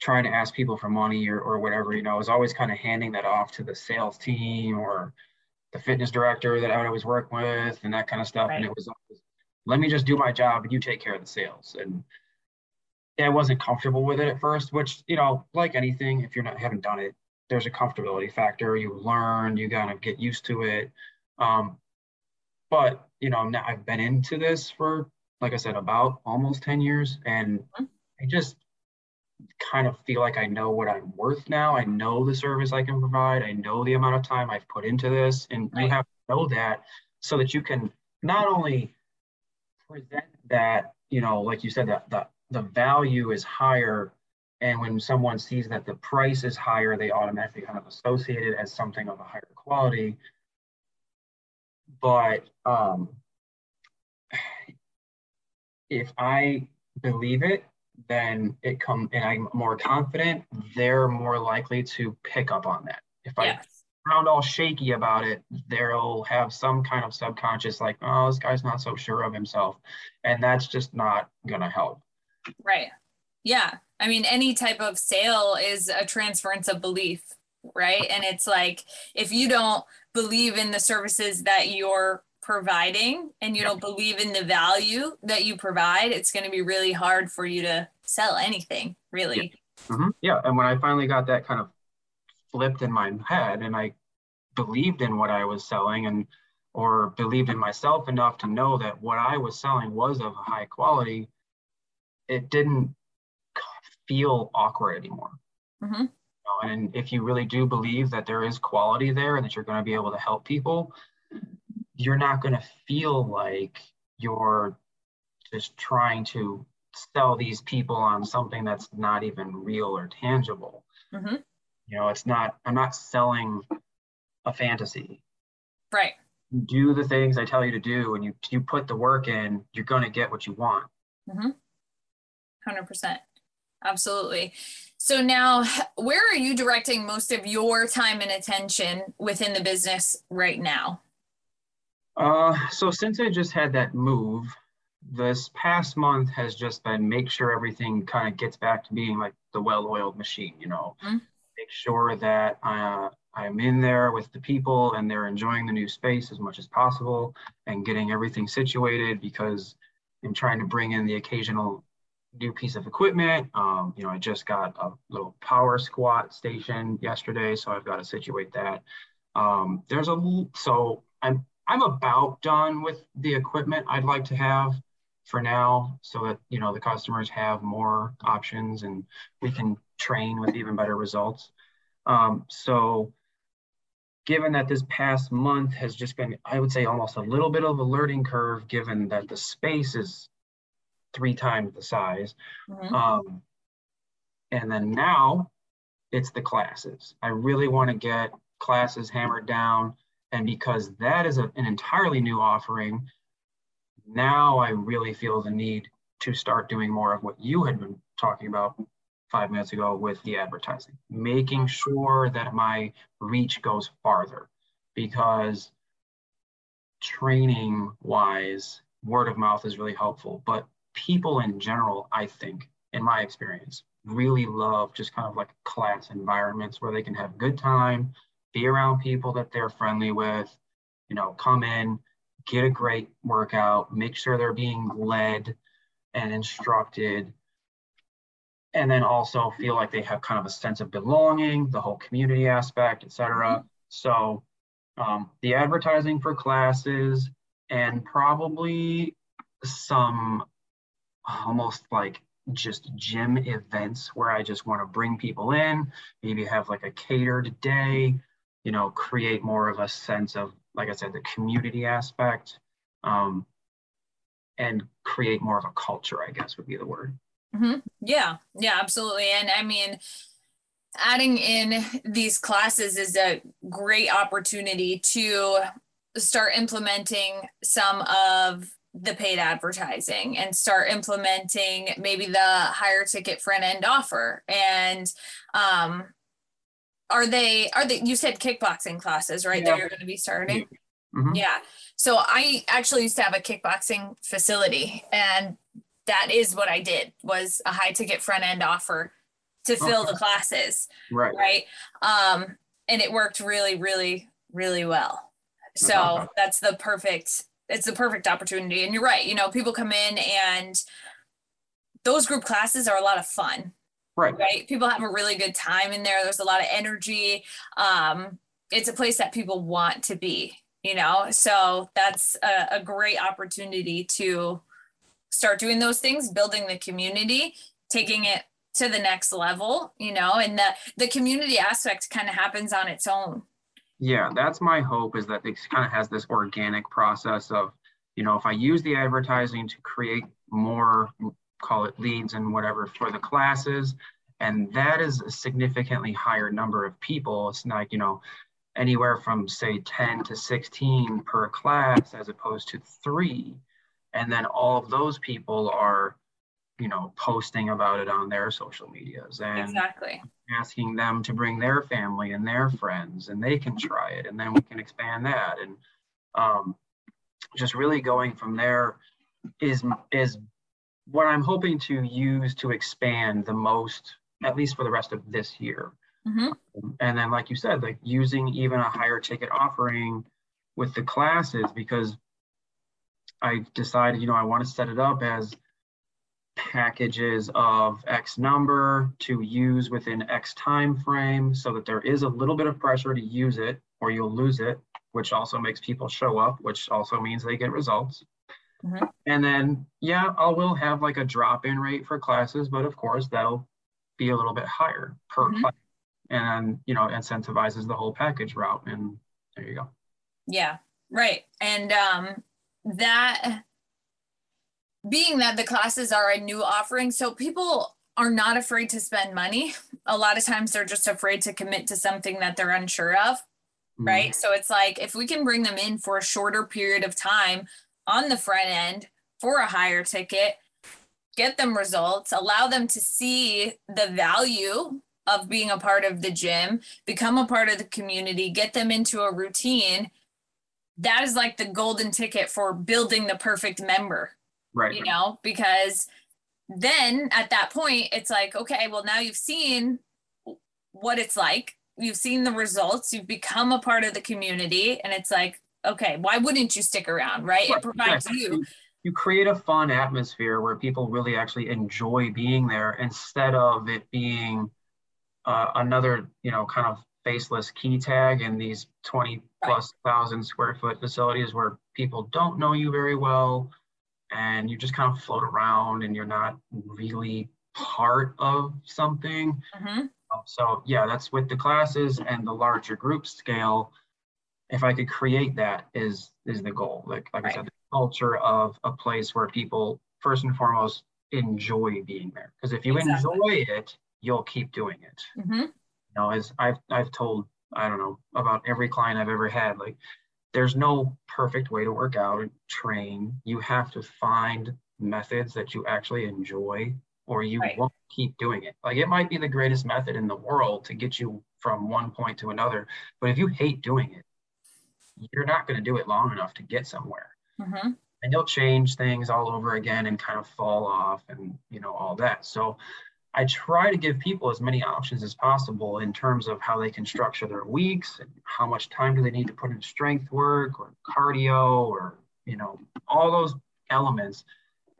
trying to ask people for money or, or whatever, you know, I was always kind of handing that off to the sales team or the fitness director that I was working with and that kind of stuff. Right. And it was always, let me just do my job and you take care of the sales. And I wasn't comfortable with it at first, which, you know, like anything, if you're not haven't done it, there's a comfortability factor. You learn, you kind of get used to it. Um, but you know, now I've been into this for, like I said, about almost 10 years, and mm-hmm. I just kind of feel like I know what I'm worth now. I know the service I can provide. I know the amount of time I've put into this, and right. you have to know that so that you can not only present that, you know, like you said, that the the value is higher and when someone sees that the price is higher, they automatically kind of associate it as something of a higher quality. But um, if I believe it, then it come and I'm more confident, they're more likely to pick up on that. If I sound all shaky about it, they'll have some kind of subconscious like, oh, this guy's not so sure of himself. And that's just not gonna help. Right. Yeah. I mean, any type of sale is a transference of belief, right? And it's like if you don't believe in the services that you're providing and you don't believe in the value that you provide, it's going to be really hard for you to sell anything, really. Yeah. Mm-hmm. yeah. And when I finally got that kind of flipped in my head and I believed in what I was selling and or believed in myself enough to know that what I was selling was of high quality, it didn't feel awkward anymore. Mm-hmm. You know, and if you really do believe that there is quality there and that you're going to be able to help people, you're not going to feel like you're just trying to sell these people on something that's not even real or tangible. Mm-hmm. You know, it's not, I'm not selling a fantasy. Right. You do the things I tell you to do and you, you put the work in, you're going to get what you want. Mm-hmm. 100%. Absolutely. So now, where are you directing most of your time and attention within the business right now? Uh, so since I just had that move, this past month has just been make sure everything kind of gets back to being like the well-oiled machine. You know, mm-hmm. Make sure that uh, I'm in there with the people and they're enjoying the new space as much as possible and getting everything situated because I'm trying to bring in the occasional new piece of equipment. Um, you know, I just got a little power squat station yesterday, so I've got to situate that. Um, there's a so I'm I'm about done with the equipment I'd like to have for now, so that you know the customers have more options and we can train with even better results. Um, so given that this past month has just been, I would say almost a little bit of a learning curve, given that the space is three times the size. Mm-hmm. Um, and then now it's the classes. I really want to get classes hammered down. And because that is a, an entirely new offering, now I really feel the need to start doing more of what you had been talking about five minutes ago with the advertising, making sure that my reach goes farther because training wise, word of mouth is really helpful. But people in general, I think, in my experience, really love just kind of like class environments where they can have good time, be around people that they're friendly with, you know, come in, get a great workout, make sure they're being led and instructed, and then also feel like they have kind of a sense of belonging, the whole community aspect, etc. Mm-hmm. So um, the advertising for classes and probably some almost like just gym events where I just want to bring people in, maybe have like a catered day, you know, create more of a sense of, like I said, the community aspect, um, and create more of a culture, I guess would be the word. Mm-hmm. Yeah, yeah, absolutely. And I mean, adding in these classes is a great opportunity to start implementing some of the paid advertising and start implementing maybe the higher ticket front end offer and um are they are they you said kickboxing classes right yeah. that you're going to be starting? Mm-hmm. yeah. So i actually used to have a kickboxing facility and that is what i did was a high ticket front end offer to fill okay. the classes right. right? Um and it worked really really really well. So uh-huh. that's the perfect it's the perfect opportunity. And you're right you know people come in and those group classes are a lot of fun right. Right? People have a really good time in there. There's a lot of energy. Um it's a place that people want to be you know? So that's a, a great opportunity to start doing those things building the community taking it to the next level you know? And the the community aspect kind of happens on its own. Yeah that's my hope is that it kind of has this organic process of you know if i use the advertising to create more call it leads and whatever for the classes. And that is a significantly higher number of people. It's like you know anywhere from say 10 to 16 per class as opposed to three. And then all of those people are you know posting about it on their social medias and exactly. asking them to bring their family and their friends and they can try it and then we can expand that. And um, just really going from there is is what i'm hoping to use to expand the most at least for the rest of this year mm-hmm. and then like you said like using even a higher ticket offering with the classes because i decided you know i want to set it up as packages of X number to use within X time frame so that there is a little bit of pressure to use it or you'll lose it, which also makes people show up, which also means they get results. Mm-hmm. And then, yeah, I will have like a drop in rate for classes, but of course, that'll be a little bit higher per mm-hmm. class and, you know, incentivizes the whole package route. And there you go. Yeah, right. And um, that being that the classes are a new offering, so people are not afraid to spend money. A lot of times they're just afraid to commit to something that they're unsure of. Mm-hmm. Right. So it's like if we can bring them in for a shorter period of time on the front end for a higher ticket, get them results, allow them to see the value of being a part of the gym, become a part of the community, get them into a routine. That is like the golden ticket for building the perfect member Right. You know, because then at that point, it's like, okay, well, now you've seen what it's like, you've seen the results, you've become a part of the community, and it's like, okay, why wouldn't you stick around? Right. It provides you. You create a fun atmosphere where people really actually enjoy being there instead of it being uh, another, you know, kind of faceless key tag in these 20 plus right. thousand square foot facilities where people don't know you very well and you just kind of float around and you're not really part of something. Mm-hmm. Um, so yeah, that's with the classes and the larger group scale. If I could create that is is the goal. Like like right. I said, the culture of a place where people first and foremost enjoy being there. Because if you exactly. enjoy it, you'll keep doing it. Mm-hmm. You know, as I've I've told I don't know about every client I've ever had, like there's no perfect way to work out and train. You have to find methods that you actually enjoy or you right. won't keep doing it. Like it might be the greatest method in the world to get you from one point to another, but if you hate doing it, you're not going to do it long enough to get somewhere. Mm-hmm. And you'll change things all over again and kind of fall off and you know all that. So I try to give people as many options as possible in terms of how they can structure their weeks and how much time do they need to put in strength work or cardio or, you know, all those elements.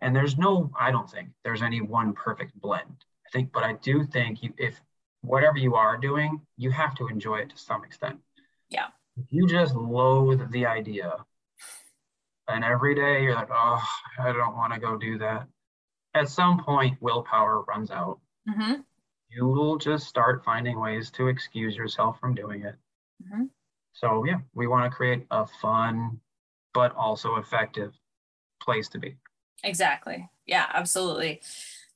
And there's no, I don't think there's any one perfect blend. I think, but I do think you, if whatever you are doing, you have to enjoy it to some extent. Yeah. If you just loathe the idea and every day you're like, oh, I don't want to go do that. At some point, willpower runs out mm-hmm. you will just start finding ways to excuse yourself from doing it. Mm-hmm. So, yeah, we want to create a fun but also effective place to be. Exactly. Yeah, absolutely.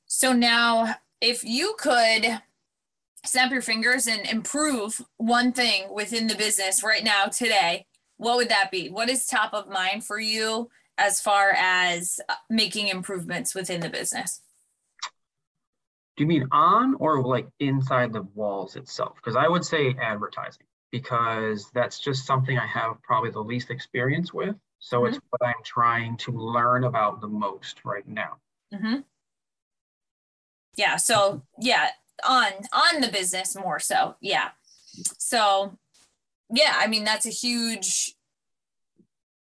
So, now if you could snap your fingers and improve one thing within the business right now today, what would that be? What is top of mind for you as far as uh, making improvements within the business? Do you mean on or like inside the walls itself? Because I would say advertising because that's just something I have probably the least experience with. So mm-hmm. it's what I'm trying to learn about the most right now. Mm-hmm. Yeah. So yeah, on on the business more so. Yeah. So yeah, I mean that's a huge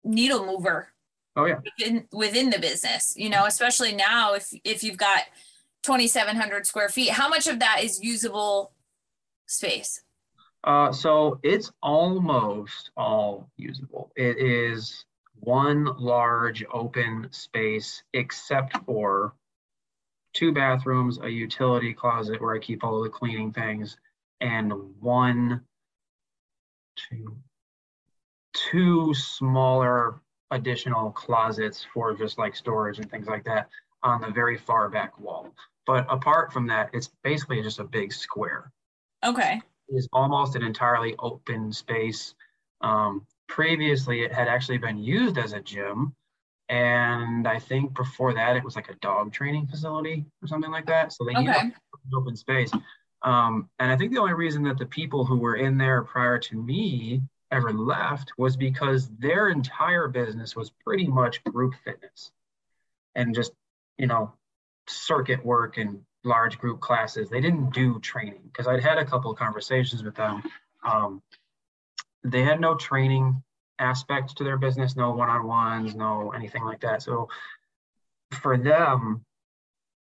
needle mover. Oh yeah. Within, within the business, you know, especially now if if you've got 2,700 square feet, how much of that is usable space? Uh, so it's almost all usable. It is one large open space, except for two bathrooms, a utility closet where I keep all the cleaning things, and one, two, two smaller additional closets for just like storage and things like that on the very far back wall. But apart from that, it's basically just a big square. Okay. It's almost an entirely open space. Um, previously, it had actually been used as a gym. And I think before that, it was like a dog training facility or something like that. So they okay. needed open space. Um, and I think the only reason that the people who were in there prior to me ever left was because their entire business was pretty much group fitness and just, you know, circuit work and large group classes. They didn't do training because I'd had a couple of conversations with them. Um, they had no training aspect to their business, no one-on-ones, no anything like that. So for them,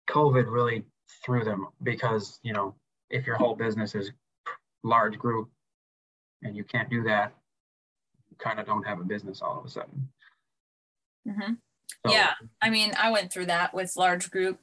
COVID really threw them because, you know, if your whole business is large group and you can't do that, you kind of don't have a business all of a sudden. Mm-hmm. So, yeah. I mean, I went through that with large group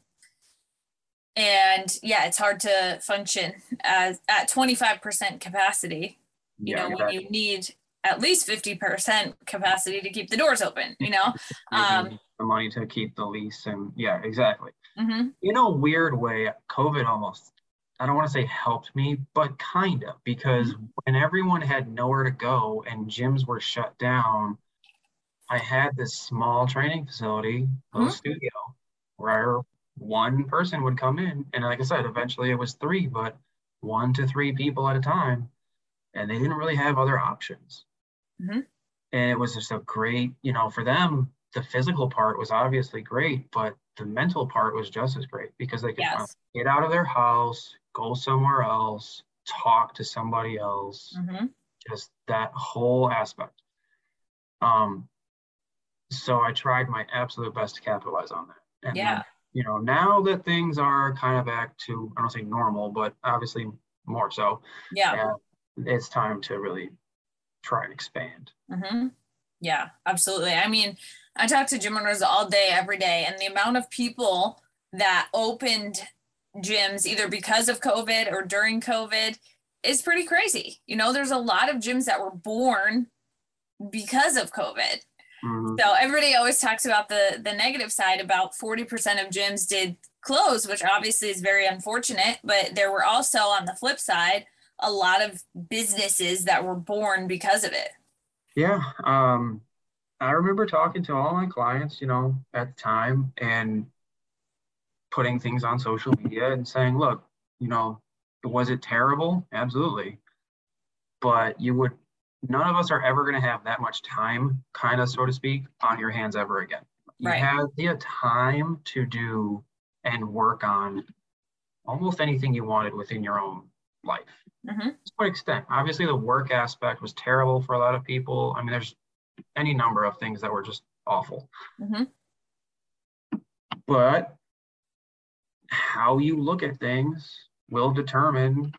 and yeah, it's hard to function as at 25% capacity, you yeah, know, exactly. when you need at least 50% capacity to keep the doors open, you know? Um, the money to keep the lease and yeah, exactly. Mm-hmm. In a weird way, COVID almost, I don't want to say helped me, but kind of because mm-hmm. when everyone had nowhere to go and gyms were shut down, I had this small training facility, little mm-hmm. studio, where one person would come in. And like I said, eventually it was three, but one to three people at a time. And they didn't really have other options. Mm-hmm. And it was just a great, you know, for them, the physical part was obviously great, but the mental part was just as great because they could yes. get out of their house, go somewhere else, talk to somebody else, mm-hmm. just that whole aspect. Um, so I tried my absolute best to capitalize on that. And yeah. Then, you know, now that things are kind of back to, I don't say normal, but obviously more so. Yeah. it's time to really try and expand. Mm-hmm. Yeah, absolutely. I mean, I talk to gym owners all day, every day, and the amount of people that opened gyms either because of COVID or during COVID is pretty crazy. You know, there's a lot of gyms that were born because of COVID. Mm-hmm. So everybody always talks about the the negative side. About 40% of gyms did close, which obviously is very unfortunate. But there were also on the flip side a lot of businesses that were born because of it. Yeah. Um, I remember talking to all my clients, you know, at the time and putting things on social media and saying, look, you know, was it terrible? Absolutely. But you would, none of us are ever going to have that much time, kind of, so to speak, on your hands ever again. You right. have the time to do and work on almost anything you wanted within your own life mm-hmm. to what extent. Obviously, the work aspect was terrible for a lot of people. I mean, there's any number of things that were just awful. Mm-hmm. But how you look at things will determine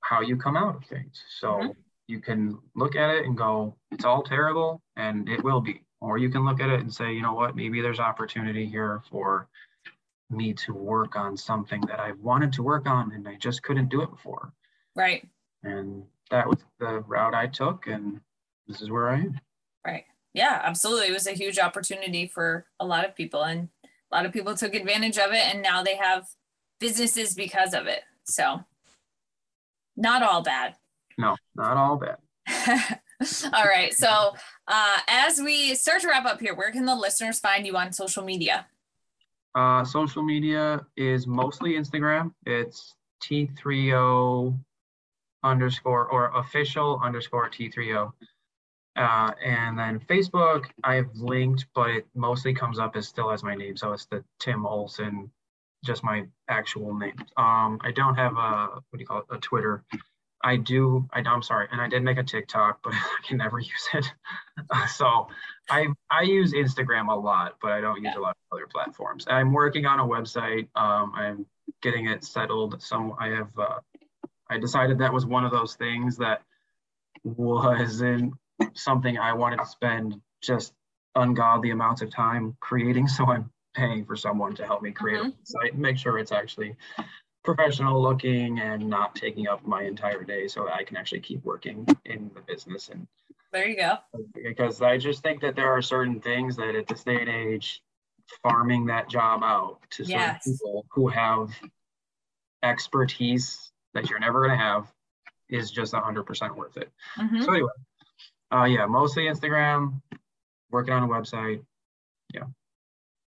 how you come out of things. So mm-hmm. you can look at it and go, it's all terrible, and it will be. Or you can look at it and say, you know what, maybe there's opportunity here for me to work on something that I've wanted to work on and I just couldn't do it before. Right. And that was the route I took, and this is where I am. Right. Yeah, absolutely. It was a huge opportunity for a lot of people, and a lot of people took advantage of it, and now they have businesses because of it. So, Not all bad. No, not all bad. all right. So, uh, as we start to wrap up here, where can the listeners find you on social media? Uh, social media is mostly Instagram. It's T30 underscore or official underscore T30. Uh, and then Facebook, I've linked, but it mostly comes up as still as my name. So it's the Tim Olson, just my actual name. Um, I don't have a, what do you call it, a Twitter. I do, I, I'm sorry, and I did make a TikTok, but I can never use it. so I I use Instagram a lot, but I don't use yeah. a lot of other platforms. I'm working on a website. Um, I'm getting it settled. Some I have, uh, I decided that was one of those things that wasn't something I wanted to spend just ungodly amounts of time creating. So I'm paying for someone to help me create mm-hmm. a site and make sure it's actually professional looking and not taking up my entire day so that I can actually keep working in the business. And there you go. Because I just think that there are certain things that at this day and age, farming that job out to yes. certain people who have expertise that you're never going to have is just 100% worth it. Mm-hmm. So anyway, uh, yeah, mostly Instagram, working on a website. Yeah.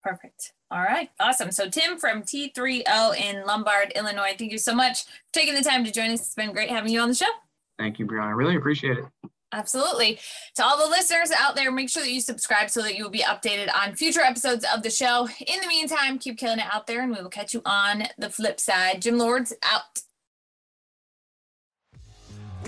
Perfect. All right. Awesome. So Tim from T30 in Lombard, Illinois, thank you so much for taking the time to join us. It's been great having you on the show. Thank you, Brianna. I really appreciate it. Absolutely. To all the listeners out there, make sure that you subscribe so that you will be updated on future episodes of the show. In the meantime, keep killing it out there and we will catch you on the flip side. Gym Lords out.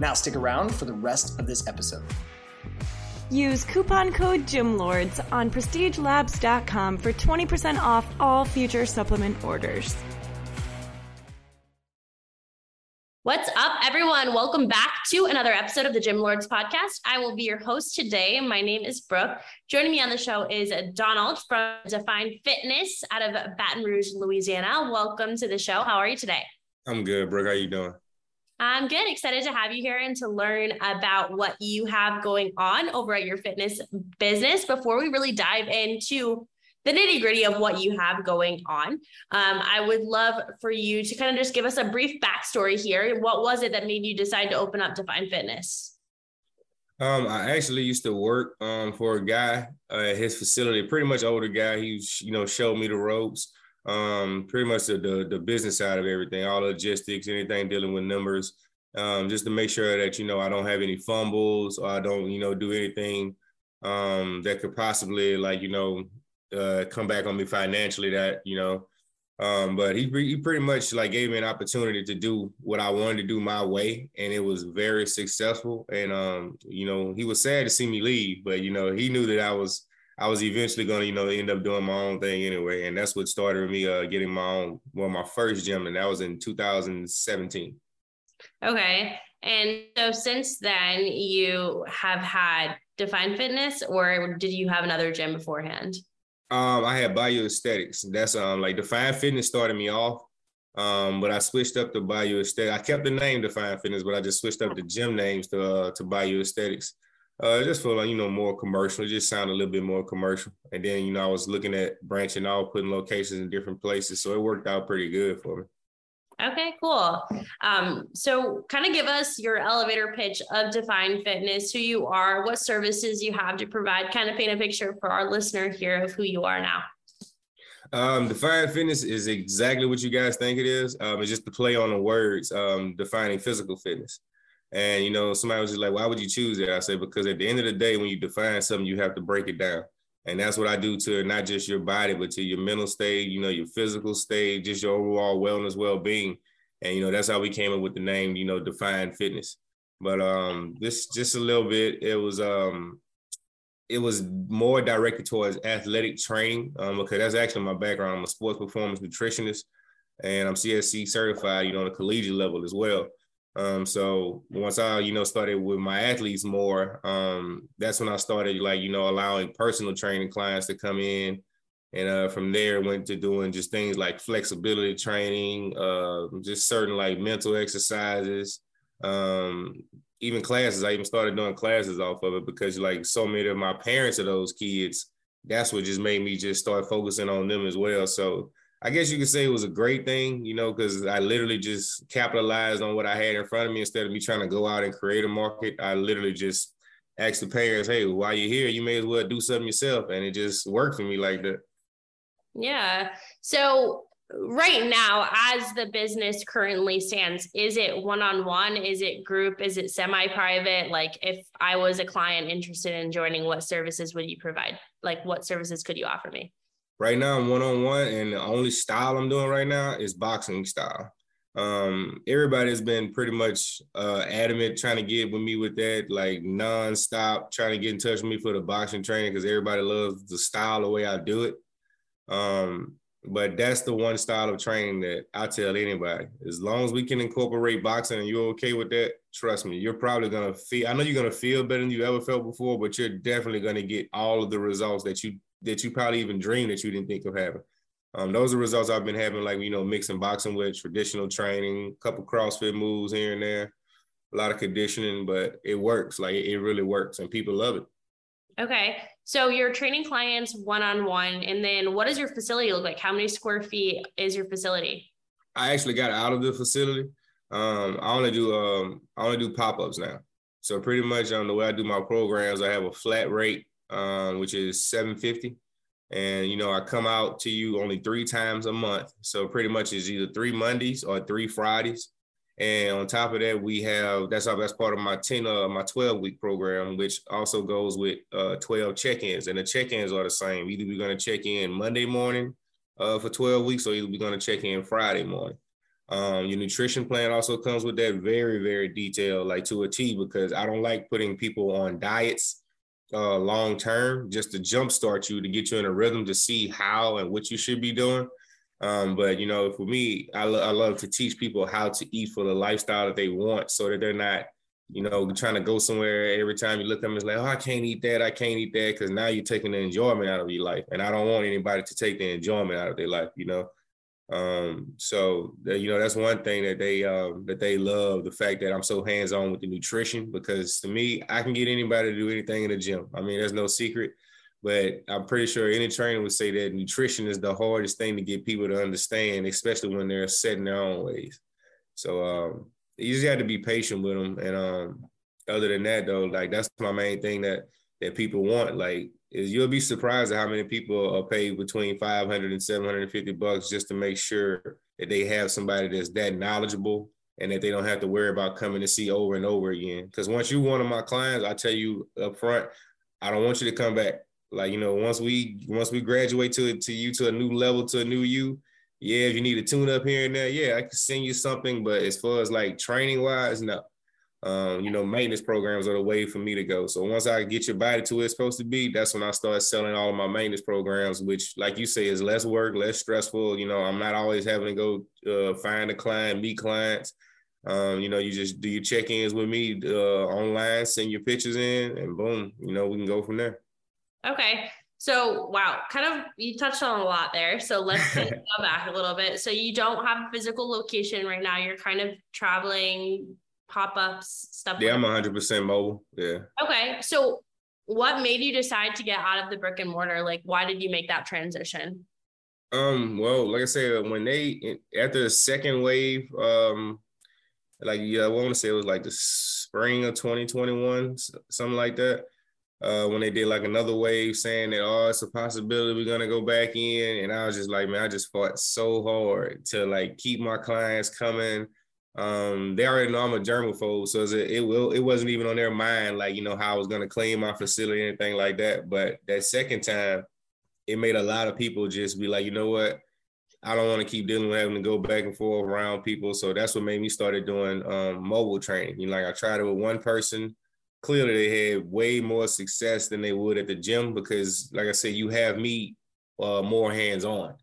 Now stick around for the rest of this episode. Use coupon code GYMLORDS on prestigelabs.com for 20% off all future supplement orders. What's up, everyone? Welcome back to another episode of the Gym Lords podcast. I will be your host today. My name is Brooke. Joining me on the show is Donald from Define Fitness out of Baton Rouge, Louisiana. Welcome to the show. How are you today? I'm good, Brooke. How are you doing? I'm good. Excited to have you here and to learn about what you have going on over at your fitness business. Before we really dive into the nitty gritty of what you have going on, um, I would love for you to kind of just give us a brief backstory here. What was it that made you decide to open up Define Fitness? Um, I actually used to work um, for a guy uh, at his facility, pretty much older guy. He, you know, showed me the ropes um, pretty much the, the, the business side of everything, all logistics, anything dealing with numbers, um, just to make sure that you know I don't have any fumbles or I don't you know do anything um, that could possibly like you know uh, come back on me financially. That you know, um, but he he pretty much like gave me an opportunity to do what I wanted to do my way, and it was very successful. And um, you know, he was sad to see me leave, but you know, he knew that I was I was eventually going to, you know, end up doing my own thing anyway. And that's what started me uh, getting my own, well, my first gym, and that was in 2017. Okay. And so since then, you have had Define Fitness, or did you have another gym beforehand? Um, I had Bayou Aesthetics. That's um like Define Fitness started me off. Um, but I switched up to Bayou Aesthetics. I kept the name Define Fitness, but I just switched up the gym names to uh, to Bayou Aesthetics. Uh, just feel like you know more commercial. It just sounded a little bit more commercial. And then you know I was looking at branching out, putting locations in different places, so it worked out pretty good for me. Okay, cool. Um, so kind of give us your elevator pitch of Define Fitness, who you are, what services you have to provide, kind of paint a picture for our listener here of who you are now. Um, Define Fitness is exactly what you guys think it is. Um, it's just the play on the words, um, defining physical fitness. And you know, somebody was just like, "Why would you choose it?" I said, "Because at the end of the day, when you define something, you have to break it down." And that's what I do to not just your body, but to your mental state, you know, your physical state, just your overall wellness, well-being. And you know, that's how we came up with the name, you know, Define Fitness. But um this just a little bit, it was um it was more directed towards athletic training um, because that's actually my background. I'm a sports performance nutritionist and I'm CSC certified, you know, on a collegiate level as well. Um, so once I, you know, started with my athletes more, um, that's when I started like, you know, allowing personal training clients to come in. And uh, from there went to doing just things like flexibility training, uh, just certain like mental exercises, um, even classes. I even started doing classes off of it because like so many of my parents of those kids, that's what just made me just start focusing on them as well. So I guess you could say it was a great thing, you know, because I literally just capitalized on what I had in front of me instead of me trying to go out and create a market. I literally just asked the parents, hey, while you're here, you may as well do something yourself. And it just worked for me like that. Yeah. So right now, as the business currently stands, is it one-on-one? Is it group? Is it semi-private? Like if I was a client interested in joining, what services would you provide? Like what services could you offer me? Right now, I'm one on one, and the only style I'm doing right now is boxing style. Um, everybody's been pretty much uh, adamant trying to get with me with that, like nonstop trying to get in touch with me for the boxing training because everybody loves the style, the way I do it. Um, but that's the one style of training that I tell anybody. As long as we can incorporate boxing and you're okay with that, trust me, you're probably gonna feel. I know you're gonna feel better than you ever felt before, but you're definitely gonna get all of the results that you that you probably even dreamed that you didn't think of having. Um, those are results I've been having, like you know, mixing boxing with traditional training, a couple CrossFit moves here and there, a lot of conditioning, but it works. Like it really works, and people love it. Okay, so you're training clients one on one, and then what does your facility look like? How many square feet is your facility? I actually got out of the facility. Um, I only do um, I only do pop ups now. So pretty much on um, the way I do my programs, I have a flat rate um, which is 750 and you know i come out to you only three times a month. So pretty much it's either three mondays or three fridays. And on top of that we have that's that's part of my 10 uh my 12 week program which also goes with uh 12 check-ins. And the check-ins are the same. Either we're going to check in monday morning uh for 12 weeks or either we're going to check in friday morning. Um, your nutrition plan also comes with that very very detailed like to a t because i don't like putting people on diets uh, long term, just to jumpstart you to get you in a rhythm to see how and what you should be doing. Um, but you know, for me, I, lo- I love to teach people how to eat for the lifestyle that they want, so that they're not, you know, trying to go somewhere every time you look at them. It's like, oh, I can't eat that, I can't eat that, because now you're taking the enjoyment out of your life, and I don't want anybody to take the enjoyment out of their life. You know, um, so you know that's one thing that they um, that they love the fact that I'm so hands on with the nutrition because to me I can get anybody to do anything in the gym. I mean, there's no secret, but I'm pretty sure any trainer would say that nutrition is the hardest thing to get people to understand, especially when they're setting their own ways. So um, you just have to be patient with them. And um, other than that, though, like that's my main thing that that people want. Like is you'll be surprised at how many people are paid between 500 and 750 bucks just to make sure that they have somebody that's that knowledgeable and that they don't have to worry about coming to see over and over again. Because once you're one of my clients, I tell you up front, I don't want you to come back. Like you know, once we once we graduate to to you to a new level to a new you, yeah, if you need a tune up here and there, yeah, I can send you something. But as far as like training wise, no um, you know, maintenance programs are the way for me to go. So once I get your body to where it's supposed to be, that's when I start selling all of my maintenance programs, which, like you say, is less work, less stressful. You know, I'm not always having to go uh, find a client, meet clients. Um, you know, you just do your check-ins with me uh, online, send your pictures in, and boom, you know, we can go from there. Okay. So wow, kind of you touched on a lot there. So let's go back a little bit. So you don't have a physical location right now. You're kind of traveling pop-ups stuff yeah like i'm 100% mobile yeah. Okay so what made you decide to get out of the brick and mortar? Like why did you make that transition? Um well like i said when they after the second wave um like yeah i want to say it was like the spring of 2021 something like that uh, when they did like another wave saying that oh it's a possibility we're gonna go back in and I was just like man I just fought so hard to like keep my clients coming um, they already know I'm a germaphobe, so it, it will it wasn't even on their mind, like you know how I was gonna clean my facility, or anything like that. But that second time, it made a lot of people just be like, you know what, I don't want to keep dealing with having to go back and forth around people. So that's what made me started doing um, mobile training. You know, like I tried it with one person. Clearly, they had way more success than they would at the gym because, like I said, you have me uh, more hands on.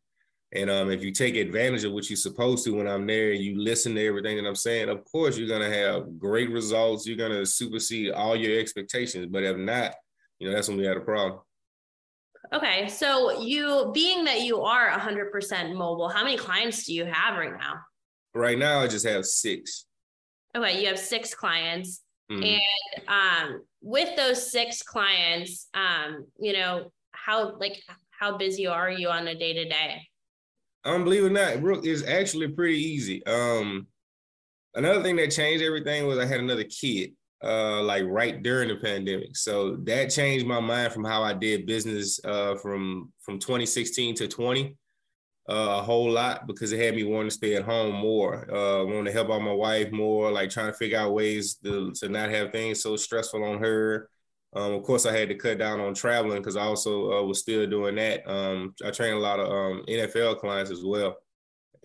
And um, if you take advantage of what you're supposed to when I'm there, and you listen to everything that I'm saying, of course, you're going to have great results. You're going to supersede all your expectations. But if not, you know, that's when we had a problem. Okay. So, you being that you are 100% mobile, how many clients do you have right now? Right now, I just have six. Okay. You have six clients. Mm-hmm. And um, with those six clients, um, you know, how like how busy are you on a day to day? Um, believe it or not, Brooke is actually pretty easy. Um, another thing that changed everything was I had another kid, uh, like right during the pandemic. So that changed my mind from how I did business, uh, from from 2016 to 20, uh, a whole lot because it had me wanting to stay at home more, uh, wanting to help out my wife more, like trying to figure out ways to to not have things so stressful on her. Um, of course, I had to cut down on traveling because I also uh, was still doing that. Um, I train a lot of um, NFL clients as well,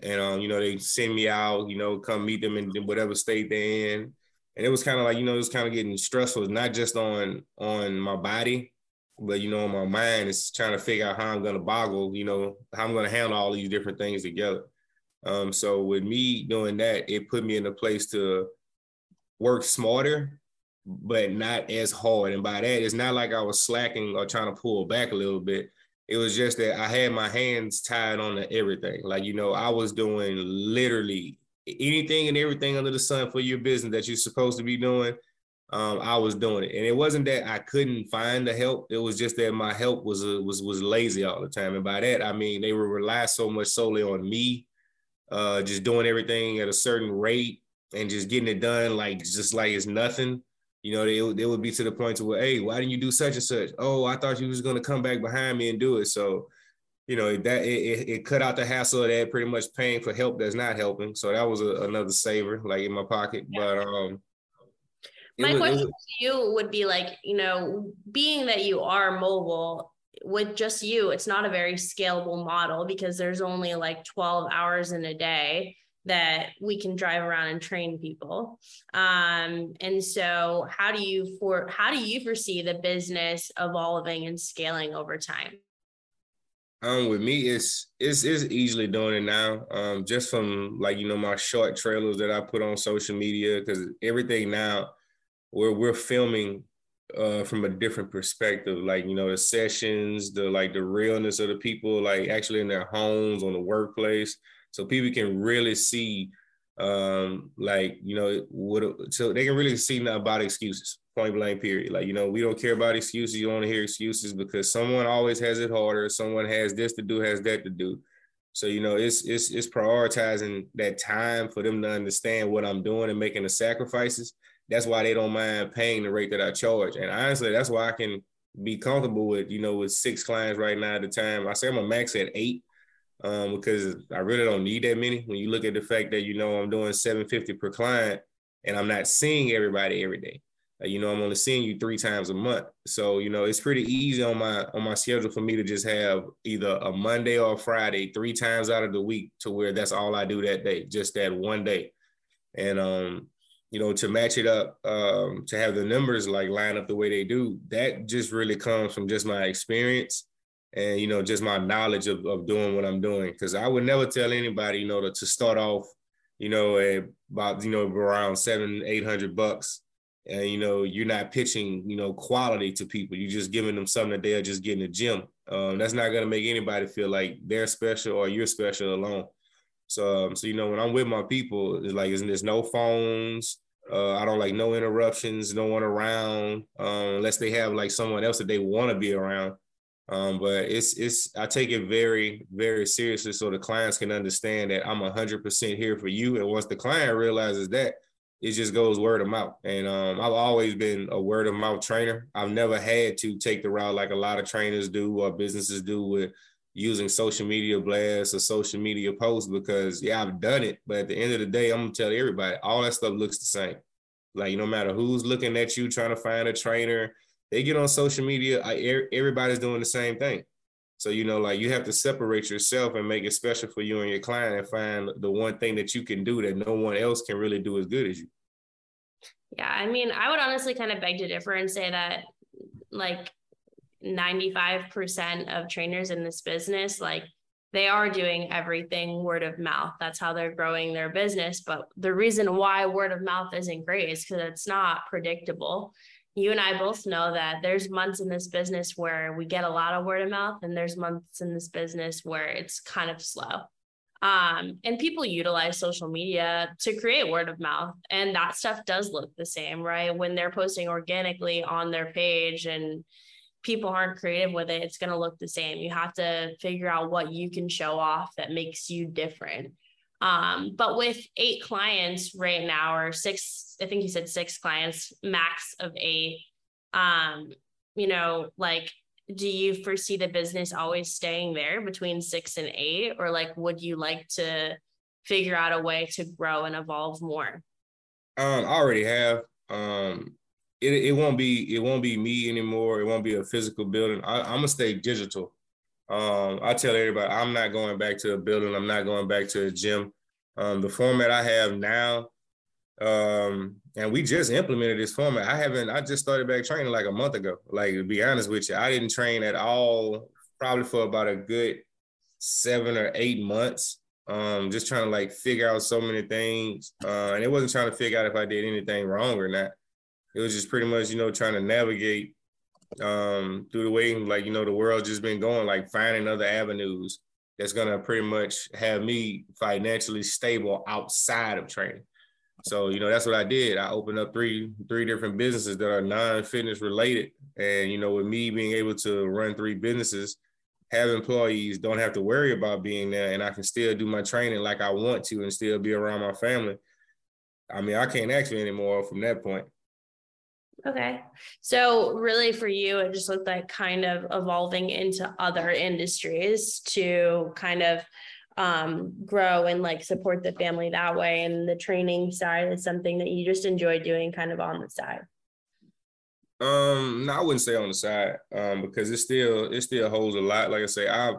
and um, you know they send me out, you know, come meet them in whatever state they're in, and it was kind of like you know it was kind of getting stressful, not just on on my body, but you know on my mind. It's trying to figure out how I'm to boggle, you know, how I'm to handle all these different things together. Um, so with me doing that, it put me in a place to work smarter but not as hard. And by that, it's not like I was slacking or trying to pull back a little bit. It was just that I had my hands tied on to everything. Like, you know, I was doing literally anything and everything under the sun for your business that you're supposed to be doing. Um, I was doing it, and it wasn't that I couldn't find the help. It was just that my help was uh, was was lazy all the time, and by that I mean they were rely so much solely on me, uh, just doing everything at a certain rate and just getting it done like just like it's nothing you know, they, they would be to the point to where, hey, why didn't you do such and such? Oh, I thought you was gonna come back behind me and do it. So, you know, that it, it cut out the hassle of that pretty much paying for help that's not helping. So that was a, another saver like in my pocket. Yeah. But um my was, question was, to you would be like, you know, being that you are mobile with just you, it's not a very scalable model because there's only like 12 hours in a day that we can drive around and train people. Um, and so how do you for how do you foresee the business evolving and scaling over time? Um with me it's it's it's easily doing it now. Um just from like you know my short trailers that i put on social media because everything now we're we're filming uh, from a different perspective, like you know the sessions, the like the realness of the people, like actually in their homes, on the workplace so people can really see um like you know what so they can really see nothing about excuses point blank period. Like you know we don't care about excuses. You don't want to hear excuses because someone always has it harder. Someone has this to do has that to do. So you know it's it's it's prioritizing that time for them to understand what i'm doing and making the sacrifices. That's why they don't mind paying the rate that i charge. And honestly that's why i can be comfortable with you know with six clients right now at the time. I say i'm a max at eight um, because I really don't need that many. When you look at the fact that you know I'm doing 750 per client and I'm not seeing everybody every day. Uh, you know, I'm only seeing you three times a month. So, you know, it's pretty easy on my on my schedule for me to just have either a Monday or a Friday, three times out of the week to where that's all I do that day, just that one day. And um, you know, to match it up, um, to have the numbers like line up the way they do, that just really comes from just my experience and you know just my knowledge of, of doing what i'm doing. Because i would never tell anybody you know to, to start off you know at about you know around seven eight hundred bucks. And you know you're not pitching you know quality to people. You're just giving them something that they're just getting the gym. Um, that's not going to make anybody feel like they're special or you're special alone. So um, so you know when i'm with my people it's like there's no phones. Uh, I don't like no interruptions, no one around, um, unless they have like someone else that they want to be around. Um, but it's it's I take it very very seriously so the clients can understand that I'm hundred percent here for you. And once the client realizes that, it just goes word of mouth. And um, I've always been a word of mouth trainer. I've never had to take the route like a lot of trainers do or businesses do with using social media blasts or social media posts because yeah, I've done it. But at the end of the day, I'm gonna tell everybody all that stuff looks the same. Like no matter who's looking at you trying to find a trainer, they get on social media. I, everybody's doing the same thing. So you know, like you have to separate yourself and make it special for you and your client, and find the one thing that you can do that no one else can really do as good as you. Yeah, I mean, I would honestly kind of beg to differ and say that like 95% of trainers in this business, like they are doing everything word of mouth. That's how they're growing their business. But the reason why word of mouth isn't great is because it's not predictable. You and I both know that there's months in this business where we get a lot of word of mouth, and there's months in this business where it's kind of slow. Um, and people utilize social media to create word of mouth, and that stuff does look the same, right? When they're posting organically on their page and people aren't creative with it, it's going to look the same. You have to figure out what you can show off that makes you different. Um, but with eight clients right now, or six, I think you said six clients, max of eight, um, you know, like, do you foresee the business always staying there between six and eight? Or like, would you like to figure out a way to grow and evolve more? Um, I already have. Um, it, it won't be it won't be me anymore. It won't be a physical building. I, am gonna stay digital. Um, I tell everybody I'm not going back to a building. I'm not going back to a gym. Um, the format I have now, um, and we just implemented this format. I haven't. I just started back training like a month ago. Like to be honest with you, I didn't train at all probably for about a good seven or eight months. Um, just trying to like figure out so many things, uh, and it wasn't trying to figure out if I did anything wrong or not it was just pretty much, you know, trying to navigate um, through the way, like, you know, the world just been going, like finding other avenues that's gonna pretty much have me financially stable outside of training. So, you know, that's what I did. I opened up three three different businesses that are non-fitness related. And, you know, with me being able to run three businesses, have employees, don't have to worry about being there, and I can still do my training like I want to and still be around my family. I mean, I can't ask for any more from that point. Okay. So really for you, it just looked like kind of evolving into other industries to kind of um, grow and like support the family that way. And the training side is something that you just enjoy doing kind of on the side. Um, no, I wouldn't say on the side, um, because it still it still holds a lot. Like I say, I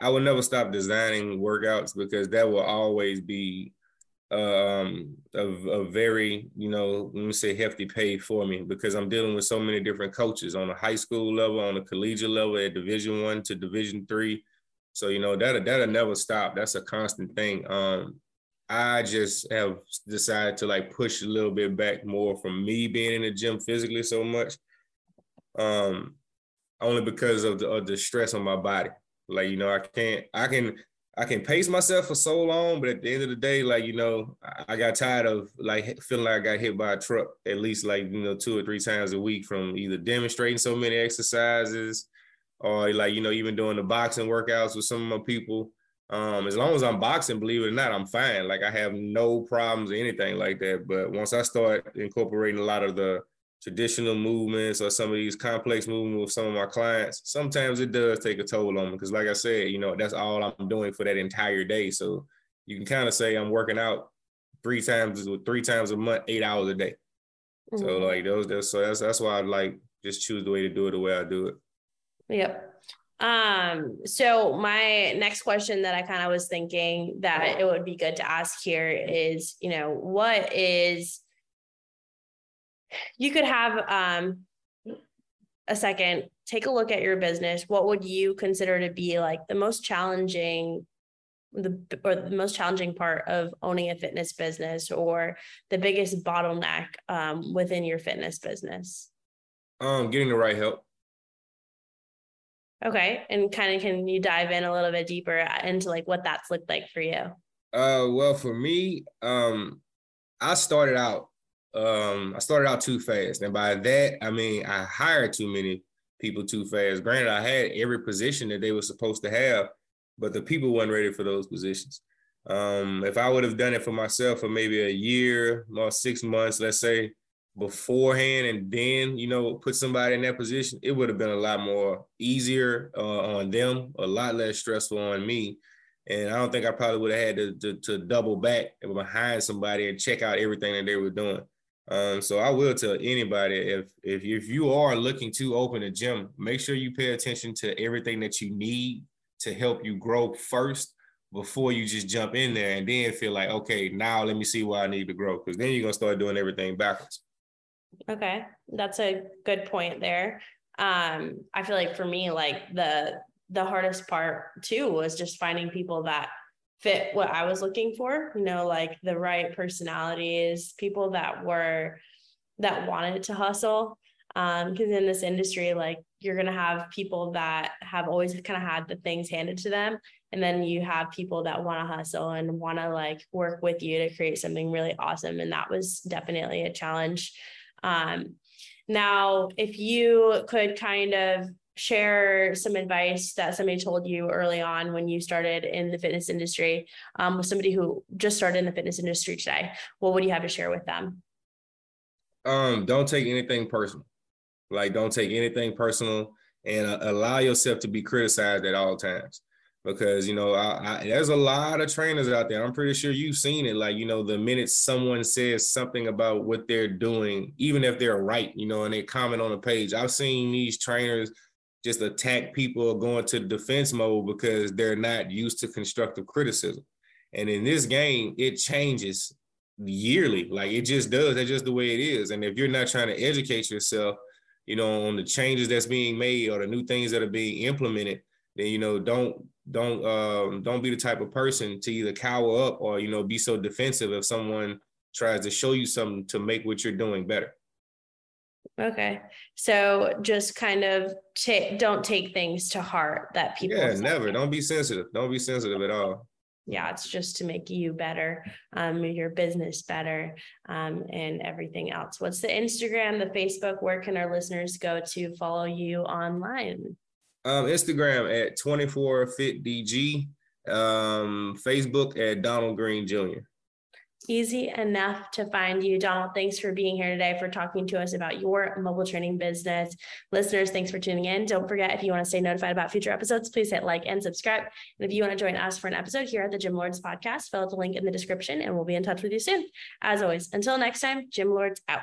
I will never stop designing workouts because that will always be um, a, a very, you know, let me say hefty pay for me because I'm dealing with so many different coaches on a high school level, on a collegiate level, at Division One to Division Three. So you know that that'll never stop. That's a constant thing. Um, I just have decided to like push a little bit back more from me being in the gym physically so much, um, only because of the, of the stress on my body. Like you know, I can't. I can I can pace myself for so long, but at the end of the day, like you know, I got tired of like feeling like I got hit by a truck at least like you know two or three times a week from either demonstrating so many exercises or like you know even doing the boxing workouts with some of my people. Um, as long as I'm boxing, believe it or not, I'm fine. Like I have no problems or anything like that. But once I start incorporating a lot of the traditional movements or some of these complex movements with some of my clients, sometimes it does take a toll on me. Because, like I said, you know, that's all I'm doing for that entire day. So you can kind of say I'm working out three times, three times a month, eight hours a day. Mm-hmm. So like those, those, so that's that's why I like just choose the way to do it the way I do it. Yep. Um, so my next question that I kind of was thinking that it would be good to ask here is, you know, what is you could have um, a second, take a look at your business. What would you consider to be like the most challenging the or the most challenging part of owning a fitness business or the biggest bottleneck um, within your fitness business? Um, getting the right help. Okay, and kind of can you dive in a little bit deeper into like what that's looked like for you? Uh, well, for me, um, I started out um, I started out too fast. And by that, I mean, I hired too many people too fast. Granted, I had every position that they were supposed to have, but the people weren't ready for those positions. Um, if I would have done it for myself for maybe a year or six months, let's say, beforehand and then you know put somebody in that position, it would have been a lot more easier uh, on them, a lot less stressful on me. And I don't think I probably would have had to, to, to double back behind somebody and check out everything that they were doing. Um, so I will tell anybody if if if you are looking to open a gym, make sure you pay attention to everything that you need to help you grow first before you just jump in there and then feel like, okay, now let me see why I need to grow. Because then you're gonna start doing everything backwards. Okay. That's a good point there. Um, I feel like for me, like the the hardest part too was just finding people that fit what I was looking for, you know, like the right personalities, people that were that wanted to hustle. Um, because in this industry, like you're gonna have people that have always kind of had the things handed to them. And then you have people that want to hustle and want to like work with you to create something really awesome. And that was definitely a challenge. Um, now, if you could kind of share some advice that somebody told you early on when you started in the fitness industry um, with somebody who just started in the fitness industry today, what would you have to share with them? Um, don't take anything personal. Like, don't take anything personal and uh, allow yourself to be criticized at all times. Because you know, I, I, there's a lot of trainers out there. I'm pretty sure you've seen it. Like, you know, the minute someone says something about what they're doing, even if they're right, you know, and they comment on a page, I've seen these trainers just attack people going to defense mode because they're not used to constructive criticism. And in this game, it changes yearly. Like it just does. That's just the way it is. And if you're not trying to educate yourself, you know, on the changes that's being made or the new things that are being implemented, then you know, don't don't um don't be the type of person to either cower up or you know be so defensive if someone tries to show you something to make what you're doing better. Okay. So just kind of take don't take things to heart that people Yeah, never. Don't be sensitive. Don't be sensitive at all. Yeah, it's just to make you better, um, your business better, um, and everything else. What's the Instagram, the Facebook? Where can our listeners go to follow you online? Um, Instagram at 24fitdg, um, Facebook at Donald Green Jr easy enough to find you. Donald, thanks for being here today, for talking to us about your mobile training business. Listeners, thanks for tuning in. Don't forget, if you want to stay notified about future episodes, please hit like and subscribe. And if you want to join us for an episode here at the Gym Lords podcast, fill out the link in the description and we'll be in touch with you soon. As always, until next time, Gym Lords out.